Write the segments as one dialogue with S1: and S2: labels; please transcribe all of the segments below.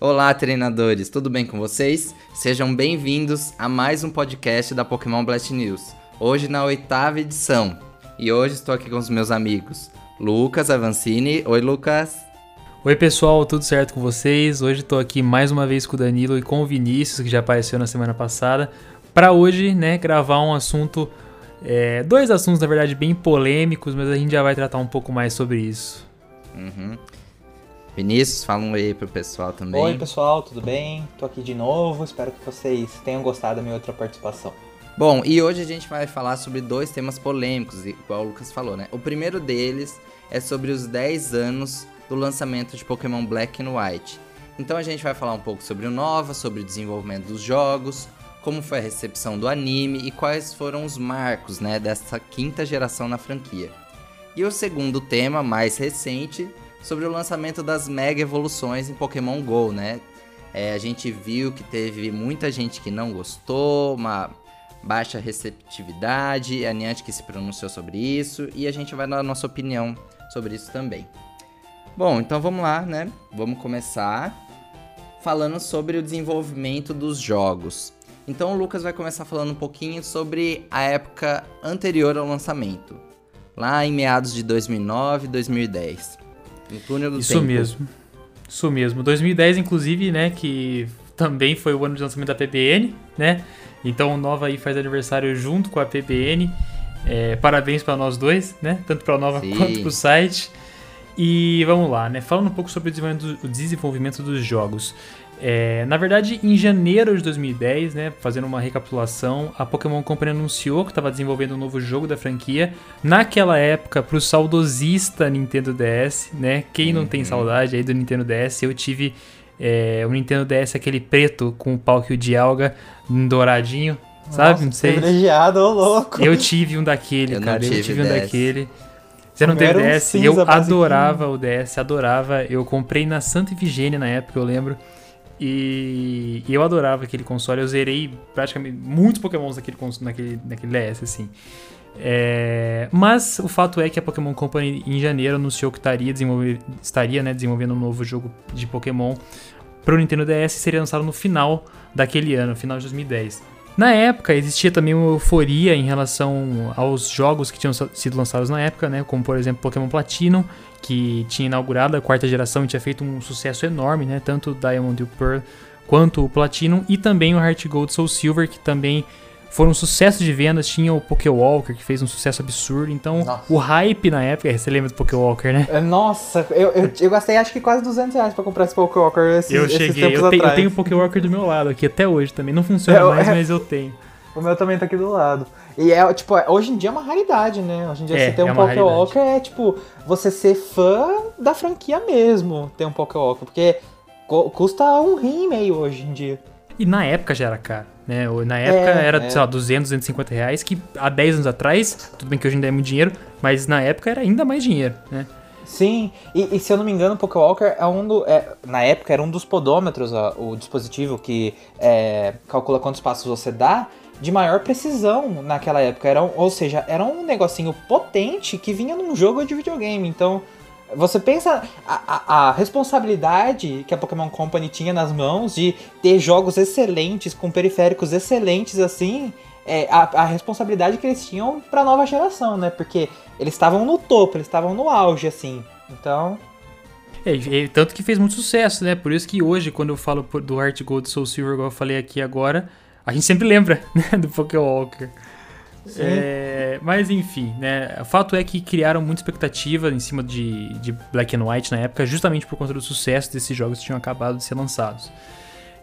S1: Olá, treinadores, tudo bem com vocês? Sejam bem-vindos a mais um podcast da Pokémon Blast News. Hoje na oitava edição. E hoje estou aqui com os meus amigos Lucas Avancini. Oi, Lucas.
S2: Oi, pessoal, tudo certo com vocês? Hoje estou aqui mais uma vez com o Danilo e com o Vinícius, que já apareceu na semana passada, para hoje, né, gravar um assunto, é, dois assuntos na verdade bem polêmicos, mas a gente já vai tratar um pouco mais sobre isso.
S1: Uhum. Vinícius, fala um oi pro pessoal também.
S3: Oi, pessoal, tudo bem? Tô aqui de novo, espero que vocês tenham gostado da minha outra participação.
S1: Bom, e hoje a gente vai falar sobre dois temas polêmicos, igual o Lucas falou, né? O primeiro deles é sobre os 10 anos do lançamento de Pokémon Black and White. Então a gente vai falar um pouco sobre o Nova, sobre o desenvolvimento dos jogos, como foi a recepção do anime e quais foram os marcos, né, dessa quinta geração na franquia. E o segundo tema, mais recente, sobre o lançamento das mega evoluções em Pokémon GO, né? É, a gente viu que teve muita gente que não gostou, uma baixa receptividade, a Niantic que se pronunciou sobre isso e a gente vai dar a nossa opinião sobre isso também. Bom, então vamos lá, né? Vamos começar falando sobre o desenvolvimento dos jogos. Então o Lucas vai começar falando um pouquinho sobre a época anterior ao lançamento, lá em meados de 2009, 2010. No túnel do
S2: Isso
S1: tempo.
S2: mesmo. Isso mesmo. 2010, inclusive, né, que também foi o ano de lançamento da PBN, né? Então o Nova aí faz aniversário junto com a PBN. É, parabéns para nós dois, né? Tanto para a Nova
S1: Sim.
S2: quanto para o site. E vamos lá, né? Falando um pouco sobre o desenvolvimento, o desenvolvimento dos jogos. É, na verdade, em janeiro de 2010, né, fazendo uma recapitulação, a Pokémon Company anunciou que estava desenvolvendo um novo jogo da franquia. Naquela época, para o saudosista Nintendo DS, né, quem não tem
S1: Uhum.
S2: saudade aí do Nintendo DS, eu tive é, o Nintendo DS aquele preto com o palco de alga douradinho, sabe?
S3: Nossa,
S2: não sei.
S3: Privilegiado, ô louco.
S2: Eu tive um daquele,
S1: Eu não
S2: cara. eu
S1: tive
S2: tive um
S1: DS.
S2: daquele. Você não
S3: O
S2: teve
S3: um
S2: DS? eu adorava o DS, adorava. Eu comprei na Santa Ifigênia na época, eu lembro. E e eu adorava aquele console. Eu zerei praticamente muitos Pokémons naquele, naquele, naquele DS, assim. É, mas o fato é que a Pokémon Company em janeiro anunciou que estaria, desenvolver, estaria né, desenvolvendo um novo jogo de Pokémon para o Nintendo DS e seria lançado no final daquele ano, final de 2010. Na época existia também uma euforia em relação aos jogos que tinham sido lançados na época, né, como por exemplo Pokémon Platinum, que tinha inaugurado a quarta geração e tinha feito um sucesso enorme, né, tanto Diamond e Pearl quanto o Platinum, e também o Heart Gold Soul Silver, que também foram um sucesso de vendas, tinha o Pokéwalker, que fez um sucesso absurdo, então
S3: Nossa.
S2: o hype na época, você lembra do Pokéwalker, né?
S3: É, Nossa, eu, eu, eu gastei acho que quase 200 reais pra comprar esse Pokéwalker esses,
S2: Eu cheguei, eu tenho, eu tenho o Pokéwalker do meu lado aqui até hoje também. Não funciona
S3: É,
S2: mais,
S3: é.
S2: mas eu tenho.
S3: O meu também tá aqui do lado. E é, tipo, é- hoje em dia é uma raridade, né? Hoje em dia
S2: É,
S3: você ter
S2: é
S3: um
S2: uma
S3: Pokéwalker é, tipo, você ser fã da franquia mesmo, ter um Pokéwalker. Porque custa um rim e meio hoje em dia.
S2: E na época já era caro, né? Na época
S3: É,
S2: era,
S3: é.
S2: sei lá, 200, 250 reais, que há 10 anos atrás, tudo bem que hoje ainda é muito dinheiro, mas na época era ainda mais dinheiro, né?
S3: Sim, e, e se eu não me engano, o Pokéwalker é um do. é, na época era um dos podômetros, ó, o dispositivo que é, calcula quantos passos você dá, de maior precisão naquela época. Era um- ou seja, era um negocinho potente que vinha num jogo de videogame. Então, você pensa a, a- a responsabilidade que a Pokémon Company tinha nas mãos de ter jogos excelentes, com periféricos excelentes assim. É, a, a responsabilidade que eles tinham pra nova geração, né? Porque eles estavam no topo, eles estavam no auge, assim. Então,
S2: É, e- tanto que fez muito sucesso, né? Por isso que hoje, quando eu falo do Heart Gold Soul Silver, igual eu falei aqui agora, a gente sempre lembra, né, do Pokéwalker.
S3: sim.
S2: É, mas enfim, né? O fato é que criaram muita expectativa em cima de, de Black and White na época, justamente por conta do sucesso desses jogos que tinham acabado de ser lançados.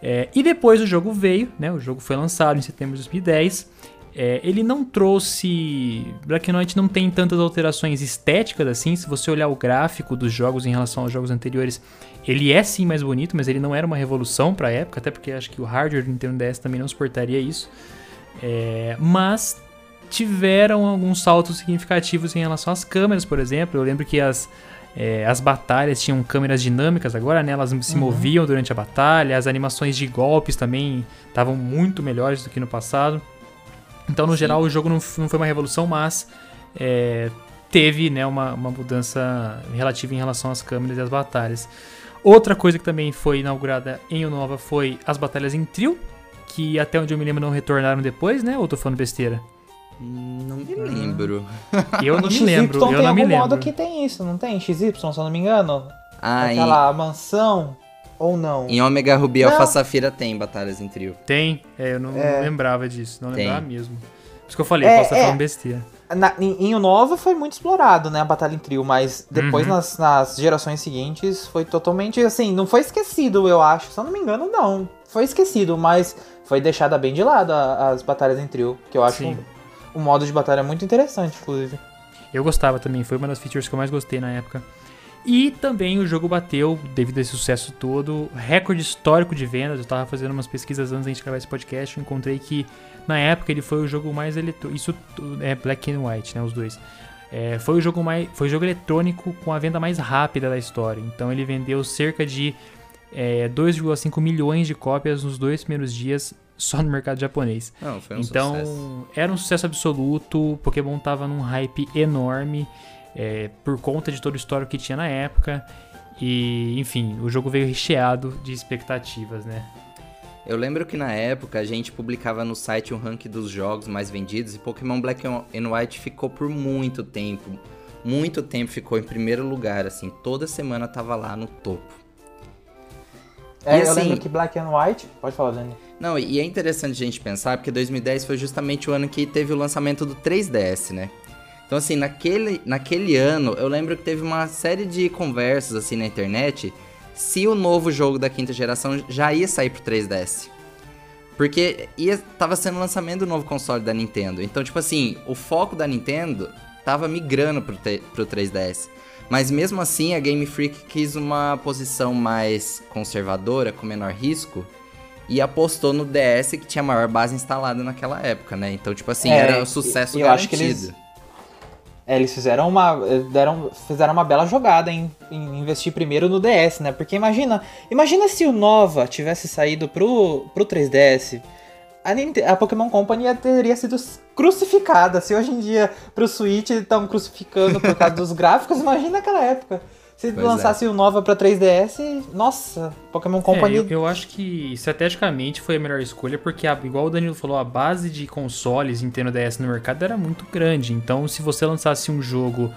S2: É, e depois o jogo veio, né? O jogo foi lançado em setembro de 2010. É, ele não trouxe. Black White não tem tantas alterações estéticas assim. Se você olhar o gráfico dos jogos em relação aos jogos anteriores, ele é sim mais bonito, mas ele não era uma revolução pra época, até porque acho que o hardware do Nintendo DS também não suportaria isso. É, mas tiveram alguns saltos significativos em relação às câmeras, por exemplo. Eu lembro que as, é, as batalhas tinham câmeras dinâmicas agora, né? Elas se moviam durante a batalha. As animações de golpes também estavam muito melhores do que no passado. Então, no
S1: Sim.
S2: geral, o jogo não, não foi uma revolução, mas é, teve né, uma, uma mudança relativa em relação às câmeras e às batalhas. Outra coisa que também foi inaugurada em Unova foi as batalhas em trio, que até onde eu me lembro não retornaram depois, né? Ou tô falando besteira?
S1: Não me lembro.
S2: Eu não me lembro, eu
S3: tem
S2: não me lembro.
S3: modo que tem isso, não tem? XY, se eu não me engano?
S1: Ah, em,
S3: Aquela mansão, ou não?
S1: em Ômega Ruby
S3: Não.
S1: Alpha Safira tem batalhas em trio.
S2: Tem, é, eu não,
S3: É.
S2: lembrava disso, não
S1: Tem.
S2: lembrava mesmo. Por isso que eu falei,
S3: É,
S2: posso estar
S3: é.
S2: falando besteira.
S3: Na, em, em Unova foi muito explorado, né, a batalha em trio, mas depois
S2: Uhum.
S3: nas, nas gerações seguintes foi totalmente, assim, não foi esquecido, eu acho, se eu não me engano, não. Foi esquecido, mas foi deixada bem de lado a- as batalhas em trio, que eu acho
S2: Sim.
S3: Um modo de batalha muito interessante, inclusive.
S2: Eu gostava também, foi uma das features que eu mais gostei na época. E também o jogo bateu, devido a esse sucesso todo, recorde histórico de vendas. Eu tava fazendo umas pesquisas antes da gente gravar esse podcast. Eu encontrei que na época ele foi o jogo mais eletrônico. Isso é Black and White, né? Os dois. É, foi o jogo mais. Foi o jogo eletrônico com a venda mais rápida da história. Então ele vendeu cerca de é, 2,5 milhões de cópias nos dois primeiros dias só no mercado japonês.
S1: Não, foi um
S2: então,
S1: sucesso.
S2: era um sucesso absoluto. Pokémon tava num hype enorme é, por conta de todo o histórico que tinha na época. E, enfim, o jogo veio recheado de expectativas, né?
S1: Eu lembro que na época a gente publicava no site um ranking dos jogos mais vendidos e Pokémon Black and White ficou por muito tempo. Muito tempo ficou em primeiro lugar, assim, toda semana tava lá no topo.
S3: É,
S1: E
S3: eu
S1: assim-
S3: lembro que Black and White. Pode falar, Dani.
S1: Não, e é interessante a gente pensar, porque 2010 foi justamente o ano que teve o lançamento do 3DS, né? Então, assim, naquele, naquele ano, eu lembro que teve uma série de conversas, assim, na internet, se o novo jogo da quinta geração já ia sair pro 3DS. Porque ia, tava sendo o lançamento do novo console da Nintendo. Então, tipo assim, o foco da Nintendo tava migrando pro, pro 3DS. Mas mesmo assim, a Game Freak quis uma posição mais conservadora, com menor risco, e apostou no DS que tinha a maior base instalada naquela época, né? Então, tipo assim,
S3: É,
S1: era o sucesso
S3: eu acho que
S1: garantido.
S3: eles- É, eles fizeram uma, deram, fizeram uma bela jogada em, em investir primeiro no DS, né? Porque imagina, imagina se o Nova tivesse saído pro, pro 3DS, a, Ninte- a Pokémon Company já teria sido crucificada. Se hoje em dia pro Switch estão crucificando por causa dos gráficos, imagina naquela época. Se
S1: Pois é.
S3: lançasse o Nova pra 3DS, nossa, Pokémon Company
S2: É, eu, eu acho que estrategicamente foi a melhor escolha, porque, a- igual o Danilo falou, a base de consoles Nintendo DS no mercado era muito grande. Então, se você lançasse um jogo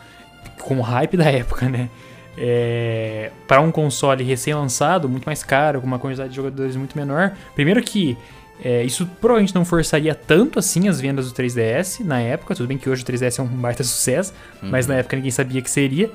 S2: com o hype da época, né? É, para um console recém-lançado, muito mais caro, com uma quantidade de jogadores muito menor. Primeiro que é, isso provavelmente não forçaria tanto assim as vendas do 3DS na época. Tudo bem que hoje o 3DS é um baita sucesso, mas na época ninguém sabia que seria.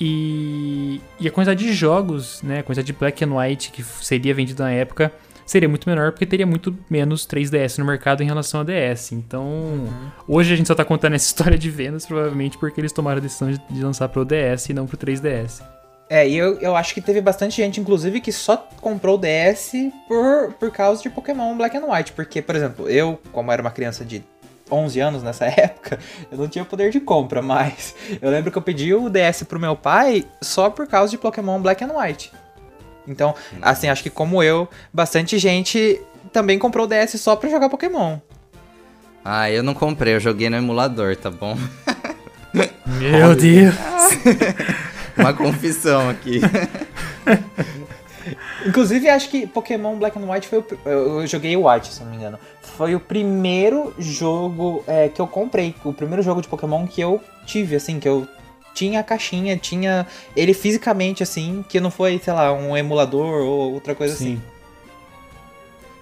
S2: E, e a quantidade de jogos, né, a quantidade de Black and White que seria vendido na época seria muito menor porque teria muito menos 3DS no mercado em relação a DS. Então, hoje a gente só tá contando essa história de vendas provavelmente porque eles tomaram a decisão de, de lançar pro DS e não pro 3DS.
S3: É, e eu, eu acho que teve bastante gente, inclusive, que só comprou o DS por, por causa de Pokémon Black and White. Porque, por exemplo, eu, como era uma criança de 11 anos nessa época, eu não tinha poder de compra, mas eu lembro que eu pedi o DS pro meu pai só por causa de Pokémon Black and White. Então, assim, acho que como eu, bastante gente também comprou o DS só pra jogar Pokémon.
S1: Ah, eu não comprei, eu joguei no emulador, tá bom?
S2: Meu Deus!
S1: Uma confissão aqui.
S3: Inclusive, acho que Pokémon Black and White foi o. Eu joguei o White, se não me engano. Foi o primeiro jogo é, que eu comprei. O primeiro jogo de Pokémon que eu tive, assim, que eu tinha a caixinha, tinha ele fisicamente, assim, que não foi, sei lá, um emulador ou outra coisa assim.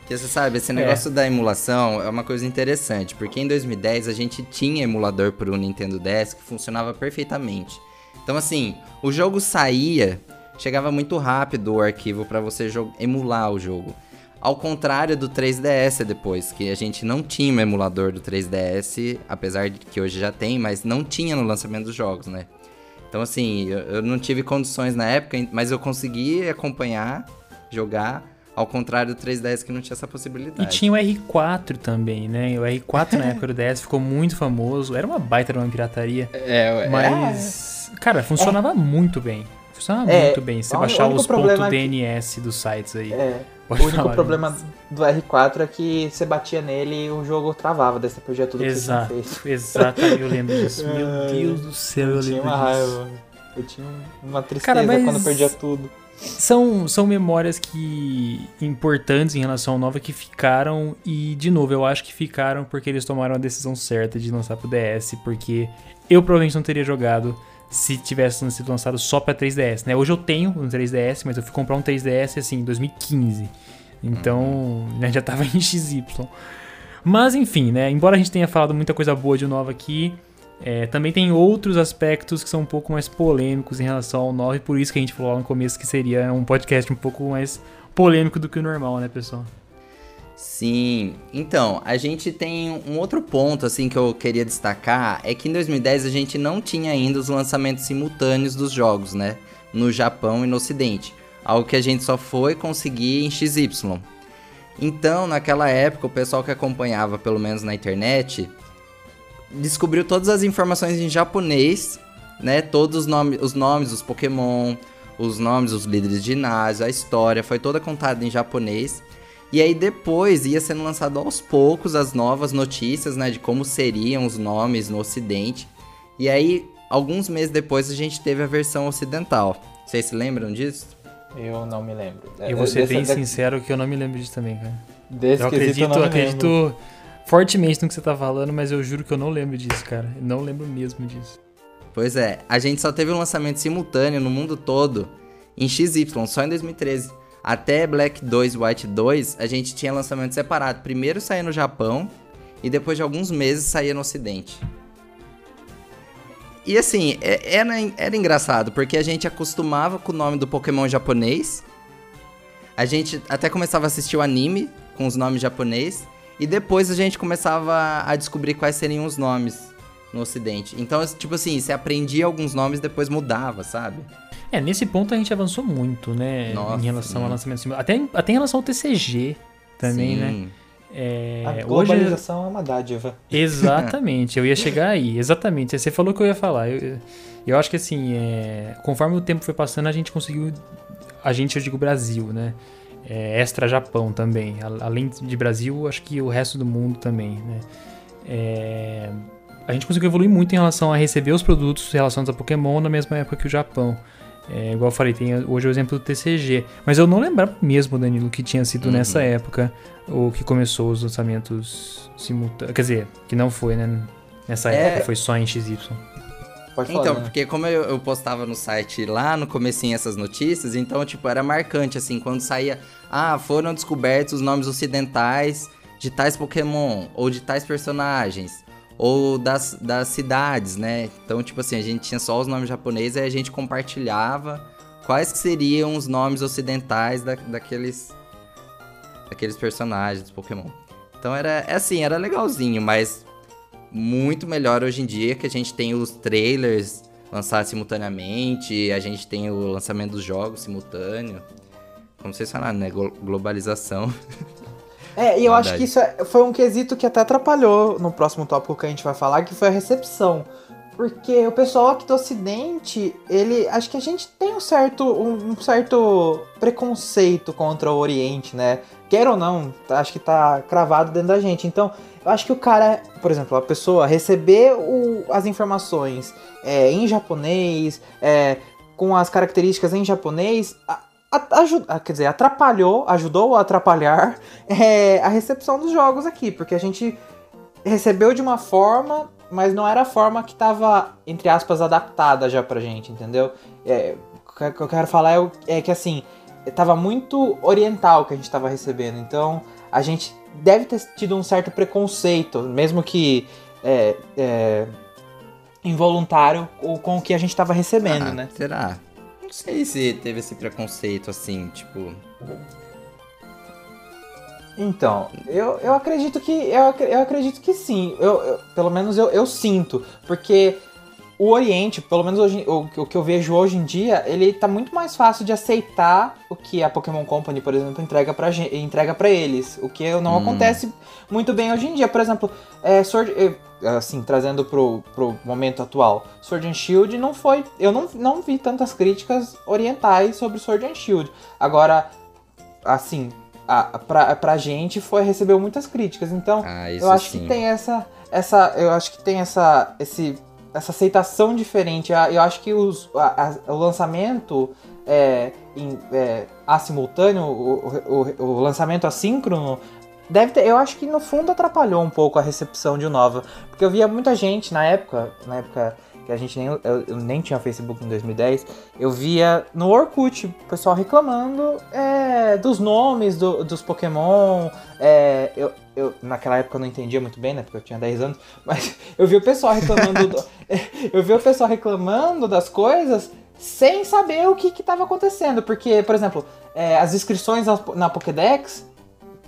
S1: Porque você sabe, esse negócio da emulação é uma coisa interessante, porque em 2010 a gente tinha emulador pro Nintendo DS que funcionava perfeitamente. Então assim, o jogo saía, chegava muito rápido o arquivo pra você emular o jogo. Ao contrário do 3DS depois, que a gente não tinha um emulador do 3DS, apesar de que hoje já tem, mas não tinha no lançamento dos jogos, né? Então assim, eu não tive condições na época, mas eu consegui acompanhar, jogar, ao contrário do 3DS que não tinha essa
S2: E
S1: possibilidade.
S2: tinha o R4 também, né? O R4 na época do DS ficou muito famoso. Era uma baita de uma pirataria.
S3: É,
S2: Mas, cara, funcionava muito bem. Funcionava
S3: É,
S2: muito bem. Você
S3: o
S2: baixar os
S3: problema é que-
S2: .dns dos sites aí.
S3: É.
S2: Pode
S3: o único
S2: falar,
S3: problema do R4 é que você batia nele e o jogo travava, daí você perdia tudo
S2: Exato,
S3: que você tinha feito.
S2: exato, eu lembro disso. Meu
S3: Ai,
S2: Deus do céu, eu
S3: Eu tinha
S2: lembro
S3: uma
S2: disso.
S3: raiva. Eu tinha uma tristeza
S2: Cara, mas-
S3: quando eu perdia tudo.
S2: São, são memórias que importantes em relação ao Nova que ficaram e de novo eu acho que ficaram porque eles tomaram a decisão certa de lançar pro DS, porque eu provavelmente não teria jogado se tivesse sido lançado só para 3DS, né? Hoje eu tenho um 3DS, mas eu fui comprar um 3DS assim em 2015. Então, uhum. né, já tava em XY. Mas enfim, né? Embora a gente tenha falado muita coisa boa de Nova aqui, é, também tem outros aspectos que são um pouco mais polêmicos em relação ao 9, por isso que a gente falou lá no começo que seria um podcast um pouco mais polêmico do que o normal, né, pessoal?
S1: Sim, então, a gente tem um outro ponto assim que eu queria destacar, é que em 2010 a gente não tinha ainda os lançamentos simultâneos dos jogos, né? No Japão e no Ocidente. Algo que a gente só foi conseguir em XY. Então, naquela época, o pessoal que acompanhava, pelo menos na internet, descobriu todas as informações em japonês, né? Todos os nomes, os nomes dos Pokémon, os nomes dos líderes de ginásio, a história, foi toda contada em japonês. E aí depois ia sendo lançado aos poucos as novas notícias, né, de como seriam os nomes no ocidente. E aí, alguns meses depois, a gente teve a versão ocidental. Vocês se lembram disso?
S3: Eu não me lembro.
S2: Eu vou ser bem sincero que eu não me lembro disso também, cara. Desse eu acredito, eu acredito lembro. Fortemente no que você tá falando, mas eu juro que eu não lembro disso, cara. Não lembro mesmo disso.
S1: Pois é, a gente só teve um lançamento simultâneo no mundo todo em XY, só em 2013. Até Black 2 White 2, a gente tinha lançamento separado. Primeiro saía no Japão e depois de alguns meses saía no Ocidente. E assim, é, era, era engraçado, porque a gente acostumava com o nome do Pokémon japonês. A gente até começava a assistir o anime com os nomes japonês. E depois a gente começava a descobrir quais seriam os nomes no ocidente. Então, tipo assim, você aprendia alguns nomes depois mudava, sabe?
S2: É, nesse ponto a gente avançou muito, né? Nossa, em relação sim. ao lançamento até, até em relação ao TCG também, sim. né?
S3: É, a globalização hoje... é uma dádiva.
S2: Exatamente, eu ia chegar aí. Exatamente, você falou que eu ia falar. Eu, eu acho que assim, é, conforme o tempo foi passando, a gente conseguiu. A gente, eu digo Brasil, né? É, extra Japão também. Além de Brasil, acho que o resto do mundo também, né? É, a gente conseguiu evoluir muito em relação a receber os produtos relacionados a Pokémon na mesma época que o Japão. É, igual eu falei, tem hoje o exemplo do TCG. Mas eu não lembrava mesmo, Danilo, que tinha sido uhum. nessa época o que começou os lançamentos simultâneos. Quer dizer, que não foi, né? Nessa é... época, foi só em XY.
S1: Pode falar, então, né? porque como eu, eu, postava no site lá no comecinho essas notícias, então, tipo, era marcante, assim, quando saía... Ah, foram descobertos os nomes ocidentais de tais Pokémon, ou de tais personagens ou das, das cidades, né? Então, tipo assim, a gente tinha só os nomes japoneses e a gente compartilhava quais que seriam os nomes ocidentais da, daqueles, daqueles personagens dos Pokémon. Então era é assim, era legalzinho, mas muito melhor hoje em dia que a gente tem os trailers lançados simultaneamente, a gente tem o lançamento dos jogos simultâneo. Como vocês falaram, né? Globalização.
S3: É, e eu Verdade. acho que isso é, foi um quesito que até atrapalhou no próximo tópico que a gente vai falar, que foi a recepção. Porque o pessoal aqui do Ocidente, ele. Acho que a gente tem um certo, um, um certo preconceito contra o Oriente, né? Quer ou não, acho que tá cravado dentro da gente. Então, acho que o cara, por exemplo, a pessoa receber o, as informações é, em japonês, é, com as características em japonês, ajuda, quer dizer, atrapalhou, ajudou a atrapalhar é, a recepção dos jogos aqui, porque a gente recebeu de uma forma, mas não era a forma que estava, entre aspas, adaptada já pra gente, entendeu? É, o que eu quero falar é, é que assim, estava muito oriental que a gente estava recebendo, então a gente deve ter tido um certo preconceito, mesmo que é, é, involuntário, com o que a gente estava recebendo,
S1: ah,
S3: né?
S1: Será? Não sei se teve esse preconceito assim, tipo.
S3: Então, eu, eu acredito que. Eu, eu acredito que sim. Eu, eu pelo menos eu, eu sinto. Porque o Oriente, pelo menos hoje, o, o, que eu vejo hoje em dia, ele tá muito mais fácil de aceitar o que a Pokémon Company, por exemplo, entrega pra, entrega pra eles. O que não hum. acontece muito bem hoje em dia. Por exemplo, é, Sword, assim, trazendo pro, pro momento atual, Sword and Shield não foi. Eu não, não vi tantas críticas orientais sobre Sword and Shield. Agora, assim, a, pra, pra gente foi recebeu muitas críticas. Então, ah, eu acho sim. que tem essa. Essa. Eu acho que tem essa. Esse essa aceitação diferente. Eu acho que os, a, a, o lançamento é, em, é, o, o, o, lançamento assíncrono, deve ter, eu acho que no fundo atrapalhou um pouco a recepção de Nova. Porque eu via muita gente na época, na época que a gente nem, eu, eu nem tinha Facebook em 2010, eu via no Orkut o pessoal reclamando é, dos nomes do, dos Pokémon. É, eu, eu, naquela época eu não entendia muito bem, né? Porque eu tinha 10 anos, mas eu vi o pessoal reclamando. do, eu vi o pessoal reclamando das coisas sem saber o que estava acontecendo. Porque, por exemplo, é, as inscrições na Pokédex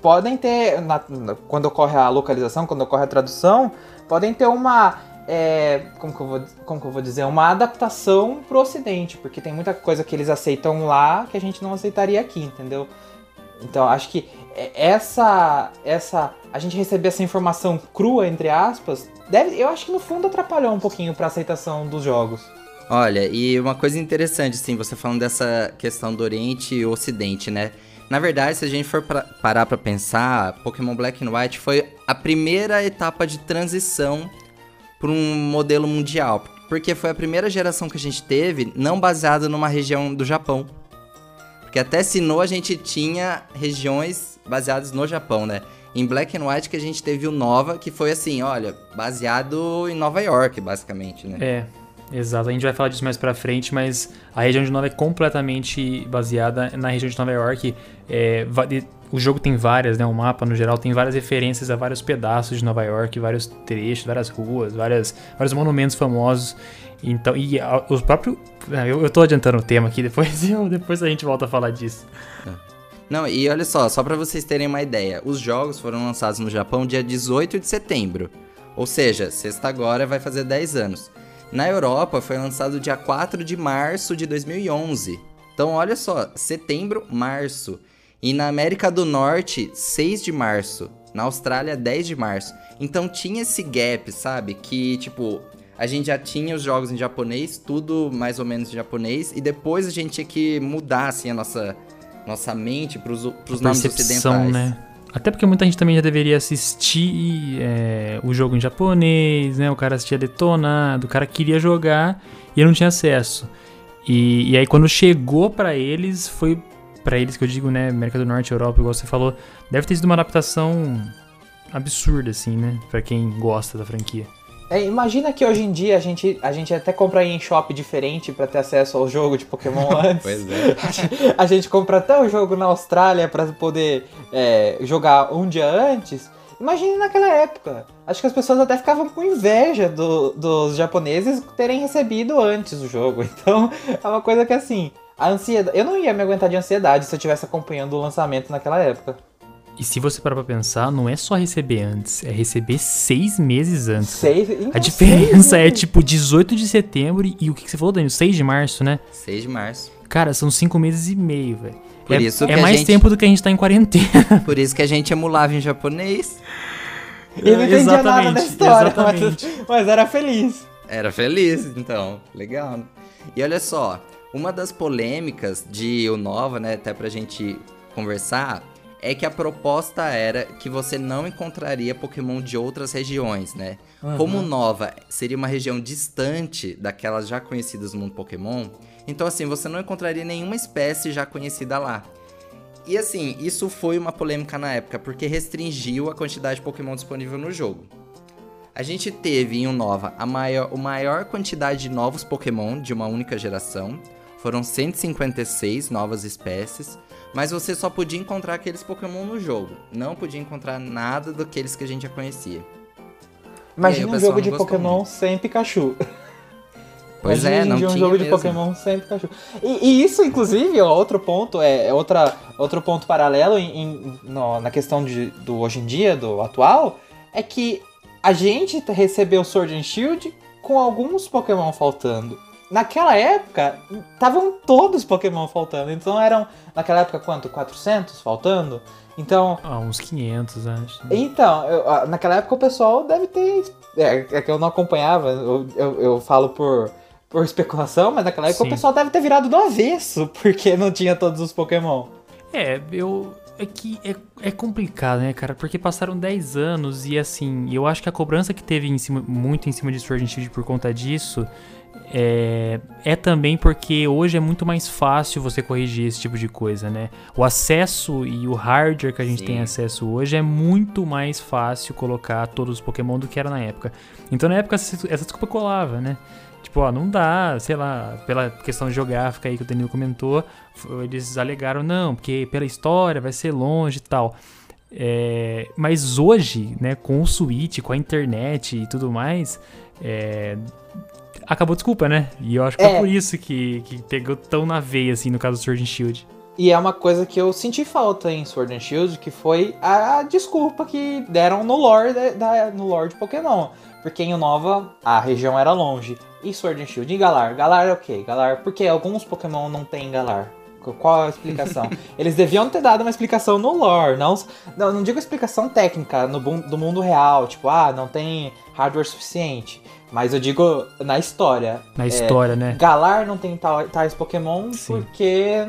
S3: podem ter, na, quando ocorre a localização, quando ocorre a tradução, podem ter uma é, como, que eu vou, como que eu vou dizer, uma adaptação pro ocidente, porque tem muita coisa que eles aceitam lá que a gente não aceitaria aqui, entendeu? Então, acho que essa essa a gente receber essa informação crua entre aspas, deve, eu acho que no fundo atrapalhou um pouquinho para aceitação dos jogos.
S1: Olha, e uma coisa interessante, assim, você falando dessa questão do Oriente e Ocidente, né? Na verdade, se a gente for pra, parar para pensar, Pokémon Black and White foi a primeira etapa de transição para um modelo mundial. Porque foi a primeira geração que a gente teve não baseada numa região do Japão. Porque até Sinnoh a gente tinha regiões baseadas no Japão, né? Em Black and White que a gente teve o Nova, que foi assim, olha, baseado em Nova York, basicamente, né?
S2: É, exato. A gente vai falar disso mais pra frente, mas a região de Nova é completamente baseada na região de Nova York. É, o jogo tem várias, né? O mapa, no geral, tem várias referências a vários pedaços de Nova York, vários trechos, várias ruas, várias, vários monumentos famosos. Então, e a, os próprios. Ah, eu, eu tô adiantando o tema aqui, depois, eu, depois a gente volta a falar disso.
S1: É. Não, e olha só, só para vocês terem uma ideia, os jogos foram lançados no Japão dia 18 de setembro. Ou seja, sexta agora vai fazer 10 anos. Na Europa foi lançado dia 4 de março de 2011. Então, olha só, setembro, março. E na América do Norte, 6 de março. Na Austrália, 10 de março. Então tinha esse gap, sabe? Que, tipo, a gente já tinha os jogos em japonês, tudo mais ou menos em japonês, e depois a gente tinha que mudar, assim, a nossa, nossa mente pros, pros nomes ocidentais. Né?
S2: Até porque muita gente também já deveria assistir é, o jogo em japonês, né? O cara assistia detonado, o cara queria jogar e não tinha acesso. E, e aí quando chegou para eles, foi para eles que eu digo, né, América do Norte, Europa, igual você falou, deve ter sido uma adaptação absurda, assim, né, para quem gosta da franquia.
S3: É, imagina que hoje em dia a gente, a gente até compra em shop diferente para ter acesso ao jogo de Pokémon antes.
S1: pois é.
S3: A gente, a gente, compra até o jogo na Austrália para poder é, jogar um dia antes. Imagine naquela época. Acho que as pessoas até ficavam com inveja do, dos japoneses terem recebido antes o jogo. Então é uma coisa que assim, a ansiedade. Eu não ia me aguentar de ansiedade se eu estivesse acompanhando o lançamento naquela época.
S2: E se você parar pra pensar, não é só receber antes, é receber seis meses antes.
S3: Seis? Então,
S2: a diferença seis... é tipo 18 de setembro e o que, que você falou, Daniel? 6 de março, né?
S1: 6 de março.
S2: Cara, são cinco meses e meio, velho.
S1: Por é, isso
S2: é mais
S1: gente...
S2: tempo do que a gente tá em quarentena.
S1: Por isso que a gente emulava em japonês.
S3: E não entendia exatamente, nada da história, mas, mas era feliz.
S1: Era feliz, então. Legal. E olha só, uma das polêmicas de O Nova, né, até pra gente conversar, é que a proposta era que você não encontraria Pokémon de outras regiões, né? Uhum. Como Nova seria uma região distante daquelas já conhecidas no mundo Pokémon, então assim, você não encontraria nenhuma espécie já conhecida lá. E assim, isso foi uma polêmica na época, porque restringiu a quantidade de Pokémon disponível no jogo. A gente teve em Nova a maior, a maior quantidade de novos Pokémon de uma única geração, foram 156 novas espécies, mas você só podia encontrar aqueles Pokémon no jogo. Não podia encontrar nada daqueles que a gente já conhecia.
S3: Imagina um jogo de Pokémon muito. sem Pikachu.
S1: Pois é, não tinha
S3: um jogo
S1: mesmo.
S3: de Pokémon sem Pikachu. E, e, isso, inclusive, é outro ponto, é, é outra, outro ponto paralelo em, em, no, na questão de, do hoje em dia, do atual, é que a gente recebeu Sword and Shield com alguns Pokémon faltando naquela época, estavam todos Pokémon faltando. Então eram, naquela época, quanto? 400 faltando? Então.
S2: Ah, uns 500, acho.
S3: Então, eu, naquela época o pessoal deve ter. É, é que eu não acompanhava, eu, eu, eu, falo por, por especulação, mas naquela época Sim. o pessoal deve ter virado do avesso, porque não tinha todos os Pokémon.
S2: É, eu. É que é, é complicado, né, cara? Porque passaram 10 anos e assim, eu acho que a cobrança que teve em cima, muito em cima de Sword and Shield por conta disso é, é, também porque hoje é muito mais fácil você corrigir esse tipo de coisa, né? O acesso e o hardware que a gente Sim. tem acesso hoje é muito mais fácil colocar todos os Pokémon do que era na época. Então na época essa desculpa colava, né? Tipo, ó, não dá, sei lá, pela questão geográfica aí que o Danilo comentou, eles alegaram, não, porque pela história vai ser longe e tal. É, mas hoje, né, com o Switch, com a internet e tudo mais, é, acabou desculpa, né? E eu acho que é, é por isso que, que pegou tão na veia, assim, no caso do Sword and Shield.
S3: E é uma coisa que eu senti falta em Sword and Shield, que foi a desculpa que deram no lore, da, da no lore de Pokémon. Porque em Nova a região era longe. E Sword and Shield? E Galar? Galar é o quê? Galar, porque alguns Pokémon não tem Galar. Qual a explicação? Eles deviam ter dado uma explicação no lore, não, não, não digo explicação técnica no do mundo real, tipo, ah, não tem hardware suficiente. Mas eu digo na história.
S2: Na é, história, né?
S3: Galar não tem tais Pokémon Sim. porque.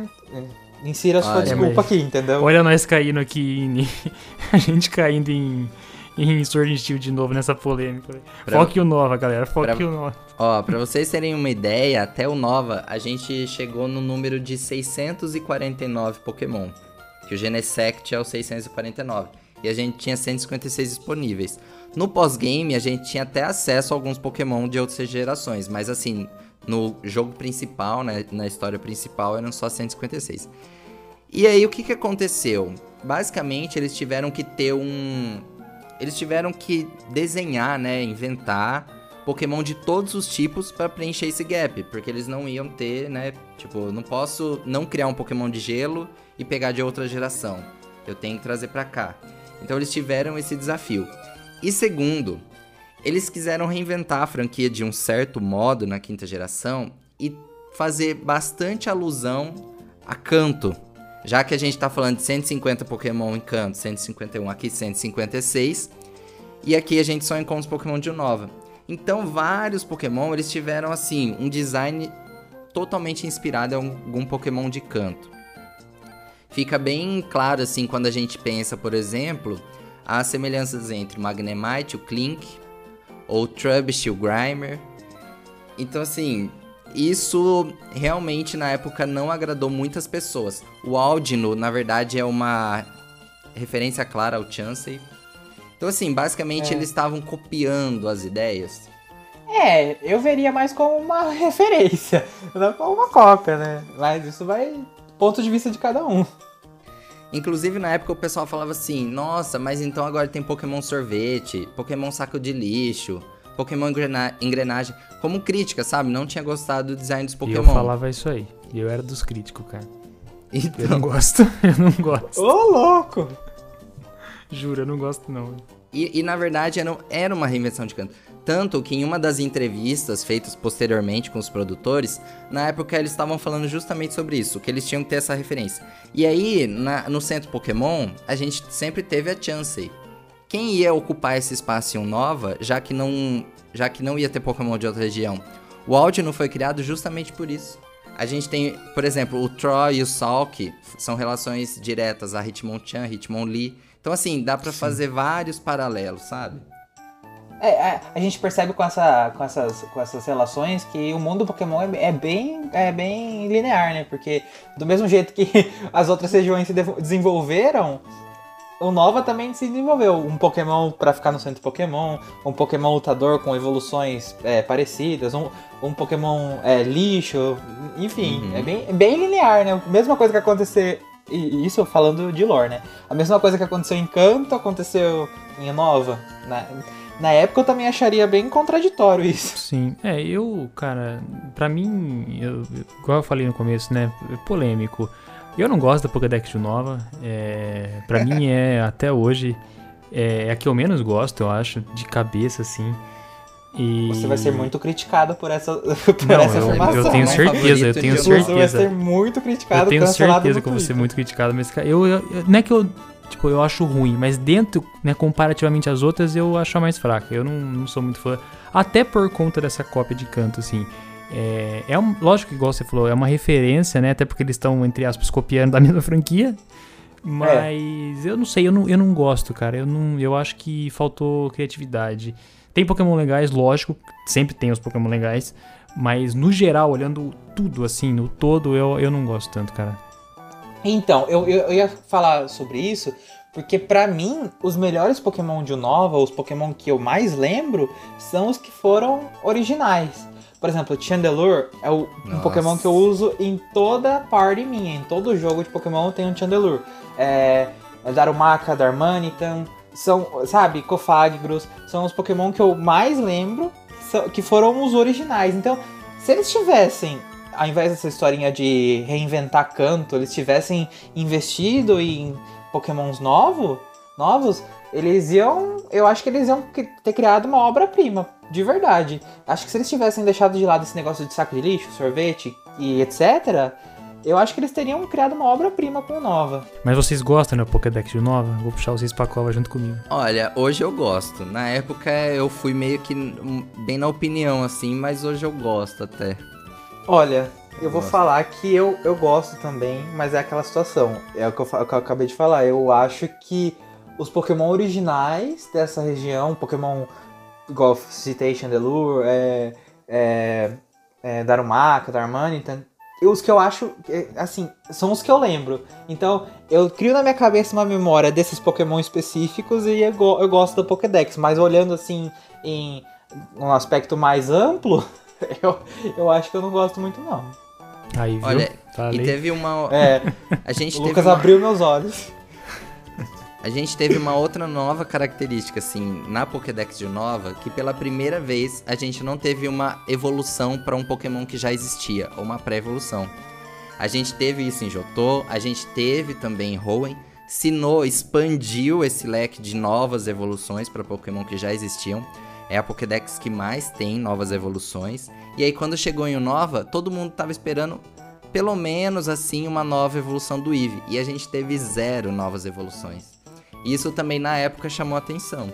S3: Insira sua ah, desculpa é, aqui, entendeu?
S2: Olha nós caindo aqui em. a gente caindo em em Sword and Steel de novo nessa polêmica. Pra... Foque o Nova, galera. Foque pra... o Nova.
S1: Ó, pra vocês terem uma ideia, até o Nova, a gente chegou no número de 649 Pokémon. Que o Genesect é o 649. E a gente tinha 156 disponíveis. No pós-game, a gente tinha até acesso a alguns Pokémon de outras gerações. Mas assim, no jogo principal, né, na história principal, eram só 156. E aí, o que, que aconteceu? Basicamente, eles tiveram que ter um, eles tiveram que desenhar, né, inventar Pokémon de todos os tipos para preencher esse gap, porque eles não iam ter, né, tipo, não posso não criar um Pokémon de gelo e pegar de outra geração. Eu tenho que trazer para cá. Então eles tiveram esse desafio. E segundo, eles quiseram reinventar a franquia de um certo modo na quinta geração e fazer bastante alusão a canto, já que a gente tá falando de 150 Pokémon em canto, 151 aqui, 156. E aqui a gente só encontra os Pokémon de Nova. Então vários Pokémon eles tiveram assim um design totalmente inspirado em algum Pokémon de canto. Fica bem claro assim quando a gente pensa, por exemplo, as semelhanças entre o Magnemite, o Clink, ou o Trubbish e o Grimer. Então assim, isso realmente na época não agradou muitas pessoas. O Aldino, na verdade, é uma referência clara ao Chansey. Então, assim, basicamente é. eles estavam copiando as ideias.
S3: É, eu veria mais como uma referência, não como uma cópia, né? Mas isso vai ponto de vista de cada um.
S1: Inclusive, na época o pessoal falava assim: nossa, mas então agora tem Pokémon sorvete, Pokémon saco de lixo, Pokémon engrena engrenagem, como crítica, sabe? Não tinha gostado do design dos Pokémon.
S2: E eu falava isso aí. E eu era dos críticos, cara. Então... Eu não gosto, eu não gosto.
S3: Ô, louco!
S2: Juro, eu não gosto não.
S1: E, e, na verdade era, era uma reinvenção de canto. Tanto que em uma das entrevistas feitas posteriormente com os produtores, na época eles estavam falando justamente sobre isso, que eles tinham que ter essa referência. E aí, na, no centro Pokémon, a gente sempre teve a Chansey, quem ia ocupar esse espaço em Nova, já que não, já que não ia ter Pokémon de outra região? O áudio não foi criado justamente por isso. A gente tem, por exemplo, o Troy e o Salk são relações diretas a Hitmonchan, Hitmonlee. Então, assim, dá para fazer vários paralelos, sabe?
S3: É, é, a gente percebe com, essa, com, essas, com essas relações que o mundo do Pokémon é, é, bem, é bem linear, né? Porque do mesmo jeito que as outras regiões se desenvolveram, o Nova também se desenvolveu. Um Pokémon para ficar no centro Pokémon, um Pokémon lutador com evoluções é, parecidas, um, um Pokémon é, lixo, enfim, uhum. é bem, bem linear, né? Mesma coisa que acontecer. Isso falando de lore, né? A mesma coisa que aconteceu em Canto aconteceu em Nova. Na, na época eu também acharia bem contraditório isso.
S2: Sim, é, eu, cara, pra mim, eu, igual eu falei no começo, né? Polêmico. Eu não gosto da Pokédex de Nova. É, para mim é até hoje é, é a que eu menos gosto, eu acho, de cabeça assim. E...
S3: Você vai ser muito criticado por essa, por não, essa
S2: eu,
S3: afirmação.
S2: Eu tenho certeza, eu tenho certeza. Você vai
S3: ser muito criticado.
S2: Eu tenho certeza que eu vou ser muito criticado, mas eu, eu, não é que eu, tipo, eu acho ruim, mas dentro, né, comparativamente às outras, eu acho a mais fraca. Eu não, não sou muito fã, até por conta dessa cópia de canto, assim. É, é um, lógico que, igual você falou, é uma referência, né? Até porque eles estão, entre aspas, copiando da mesma franquia. Mas é. eu não sei, eu não, eu não gosto, cara. Eu, não, eu acho que faltou criatividade. Tem Pokémon legais, lógico, sempre tem os Pokémon legais, Mas no geral, olhando tudo assim, no todo, eu, eu não gosto tanto, cara.
S3: Então, eu, eu, eu ia falar sobre isso, porque pra mim, os melhores Pokémon de Unova, os Pokémon que eu mais lembro, são os que foram originais. Por exemplo, Chandelure é o, um. Pokémon que eu uso em toda party minha. Em todo jogo de Pokémon tem um Chandelure. É, é Darumaka, Darmanitan, são, sabe, Cofagros, são os Pokémon que eu mais lembro, que foram os originais. Então, se eles tivessem, ao invés dessa historinha de reinventar canto, eles tivessem investido em Pokémons novo, novos, eles iam. Eu acho que eles iam ter criado uma obra-prima, de verdade. Acho que se eles tivessem deixado de lado esse negócio de saco de lixo, sorvete e etc., eu acho que eles teriam criado uma obra-prima com o Nova.
S2: Mas vocês gostam do Pokédex de Nova? Vou puxar vocês pra cova junto comigo.
S1: Olha, hoje eu gosto. Na época eu fui meio que bem na opinião, assim, mas hoje eu gosto até.
S3: Olha, eu vou
S1: Gosto.
S3: falar que eu, eu gosto também, mas é aquela situação. É o que eu, fa- o que eu acabei de falar. Eu acho que os Pokémon originais dessa região, Pokémon igual Citation Delure, é, é, é, Darumaka, Darmanitan, e os que eu acho, é, assim, são os que eu lembro. Então, eu crio na minha cabeça uma memória desses Pokémon específicos e eu, eu gosto do Pokédex, mas olhando assim em um aspecto mais amplo, eu, eu acho que eu não gosto muito, não.
S2: Aí, viu?
S1: Olha,
S2: Tá
S1: E teve uma.
S3: É,
S1: A gente
S3: o
S1: teve
S3: Lucas
S1: uma-
S3: abriu meus olhos.
S1: A gente teve uma outra nova característica, assim, na Pokédex de Nova, que pela primeira vez a gente não teve uma evolução para um Pokémon que já existia, ou uma pré-evolução. A gente teve isso em Jotô, a gente teve também em Hoenn. Sinnoh expandiu esse leque de novas evoluções para Pokémon que já existiam. É a Pokédex que mais tem novas evoluções. E aí quando chegou em Unova, todo mundo tava esperando pelo menos assim uma nova evolução do Eevee. E a gente teve zero novas evoluções. Isso também na época chamou atenção.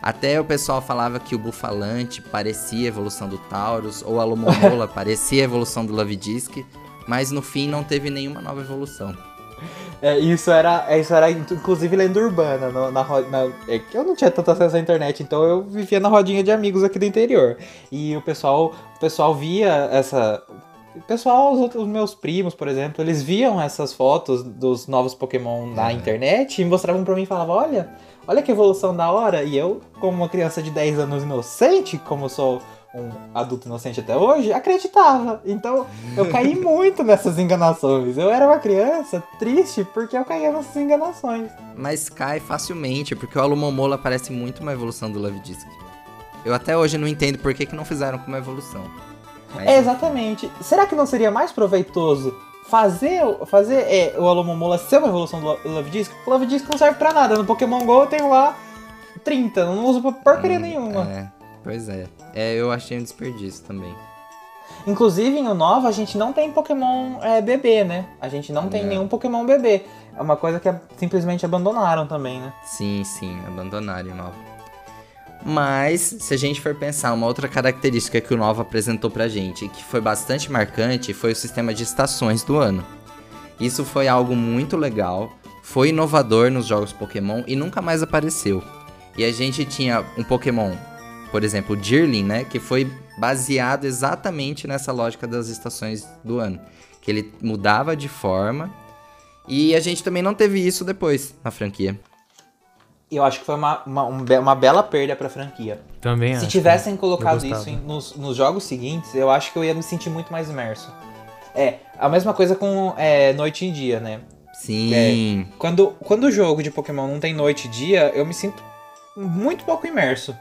S1: Até o pessoal falava que o Bufalante parecia a evolução do Taurus, ou a Lomomola parecia a evolução do Lavidisk, mas no fim não teve nenhuma nova evolução.
S3: É, isso era, é, isso era inclusive lenda urbana. no- na, na- é que eu não tinha tanto acesso à internet, então eu vivia na rodinha de amigos aqui do interior. E o pessoal, o pessoal via essa. O pessoal, os, outros, os meus primos, por exemplo, eles viam essas fotos dos novos Pokémon na
S1: É.
S3: internet e mostravam pra mim e falavam: Olha, olha que evolução da hora. E eu, como uma criança de 10 anos inocente, como sou um adulto inocente até hoje, acreditava. Então eu caí muito nessas enganações. Eu era uma criança triste porque eu caía nessas enganações.
S1: Mas cai facilmente, porque o Alumomola parece muito uma evolução do Lavidisk. Eu até hoje não entendo por que, que não fizeram como evolução. Mas-
S3: É, exatamente. Será que não seria mais proveitoso fazer, o- fazer é, o Alomomola ser uma evolução do Lo- Love Disc? O Love Disc não serve pra nada. No Pokémon GO eu tenho lá 30, não uso pra porcaria
S1: Hum,
S3: nenhuma.
S1: É, pois é. É, eu achei um desperdício também.
S3: Inclusive, em Unova, a gente não tem Pokémon é, bebê, né? A gente não tem
S1: É.
S3: nenhum Pokémon bebê. É uma coisa que é- simplesmente abandonaram também, né?
S1: Sim, sim, abandonaram o Nova. Mas, se a gente for pensar, uma outra característica que o Nova apresentou pra gente, que foi bastante marcante, foi o sistema de estações do ano. Isso foi algo muito legal, foi inovador nos jogos Pokémon e nunca mais apareceu. E a gente tinha um Pokémon, por exemplo, o Jirling, né, que foi baseado exatamente nessa lógica das estações do ano, que ele mudava de forma. E a gente também não teve isso depois na franquia.
S3: E eu acho que foi uma, uma, um be- uma bela perda pra franquia.
S2: Também
S3: Se
S2: acho.
S3: tivessem
S2: eu
S3: colocado isso em- nos, nos jogos seguintes, eu acho que eu ia me sentir muito mais imerso. É, a mesma coisa com é, noite e dia, né?
S1: Sim.
S3: Quando, quando o jogo de Pokémon não tem noite e dia, eu me sinto muito pouco imerso.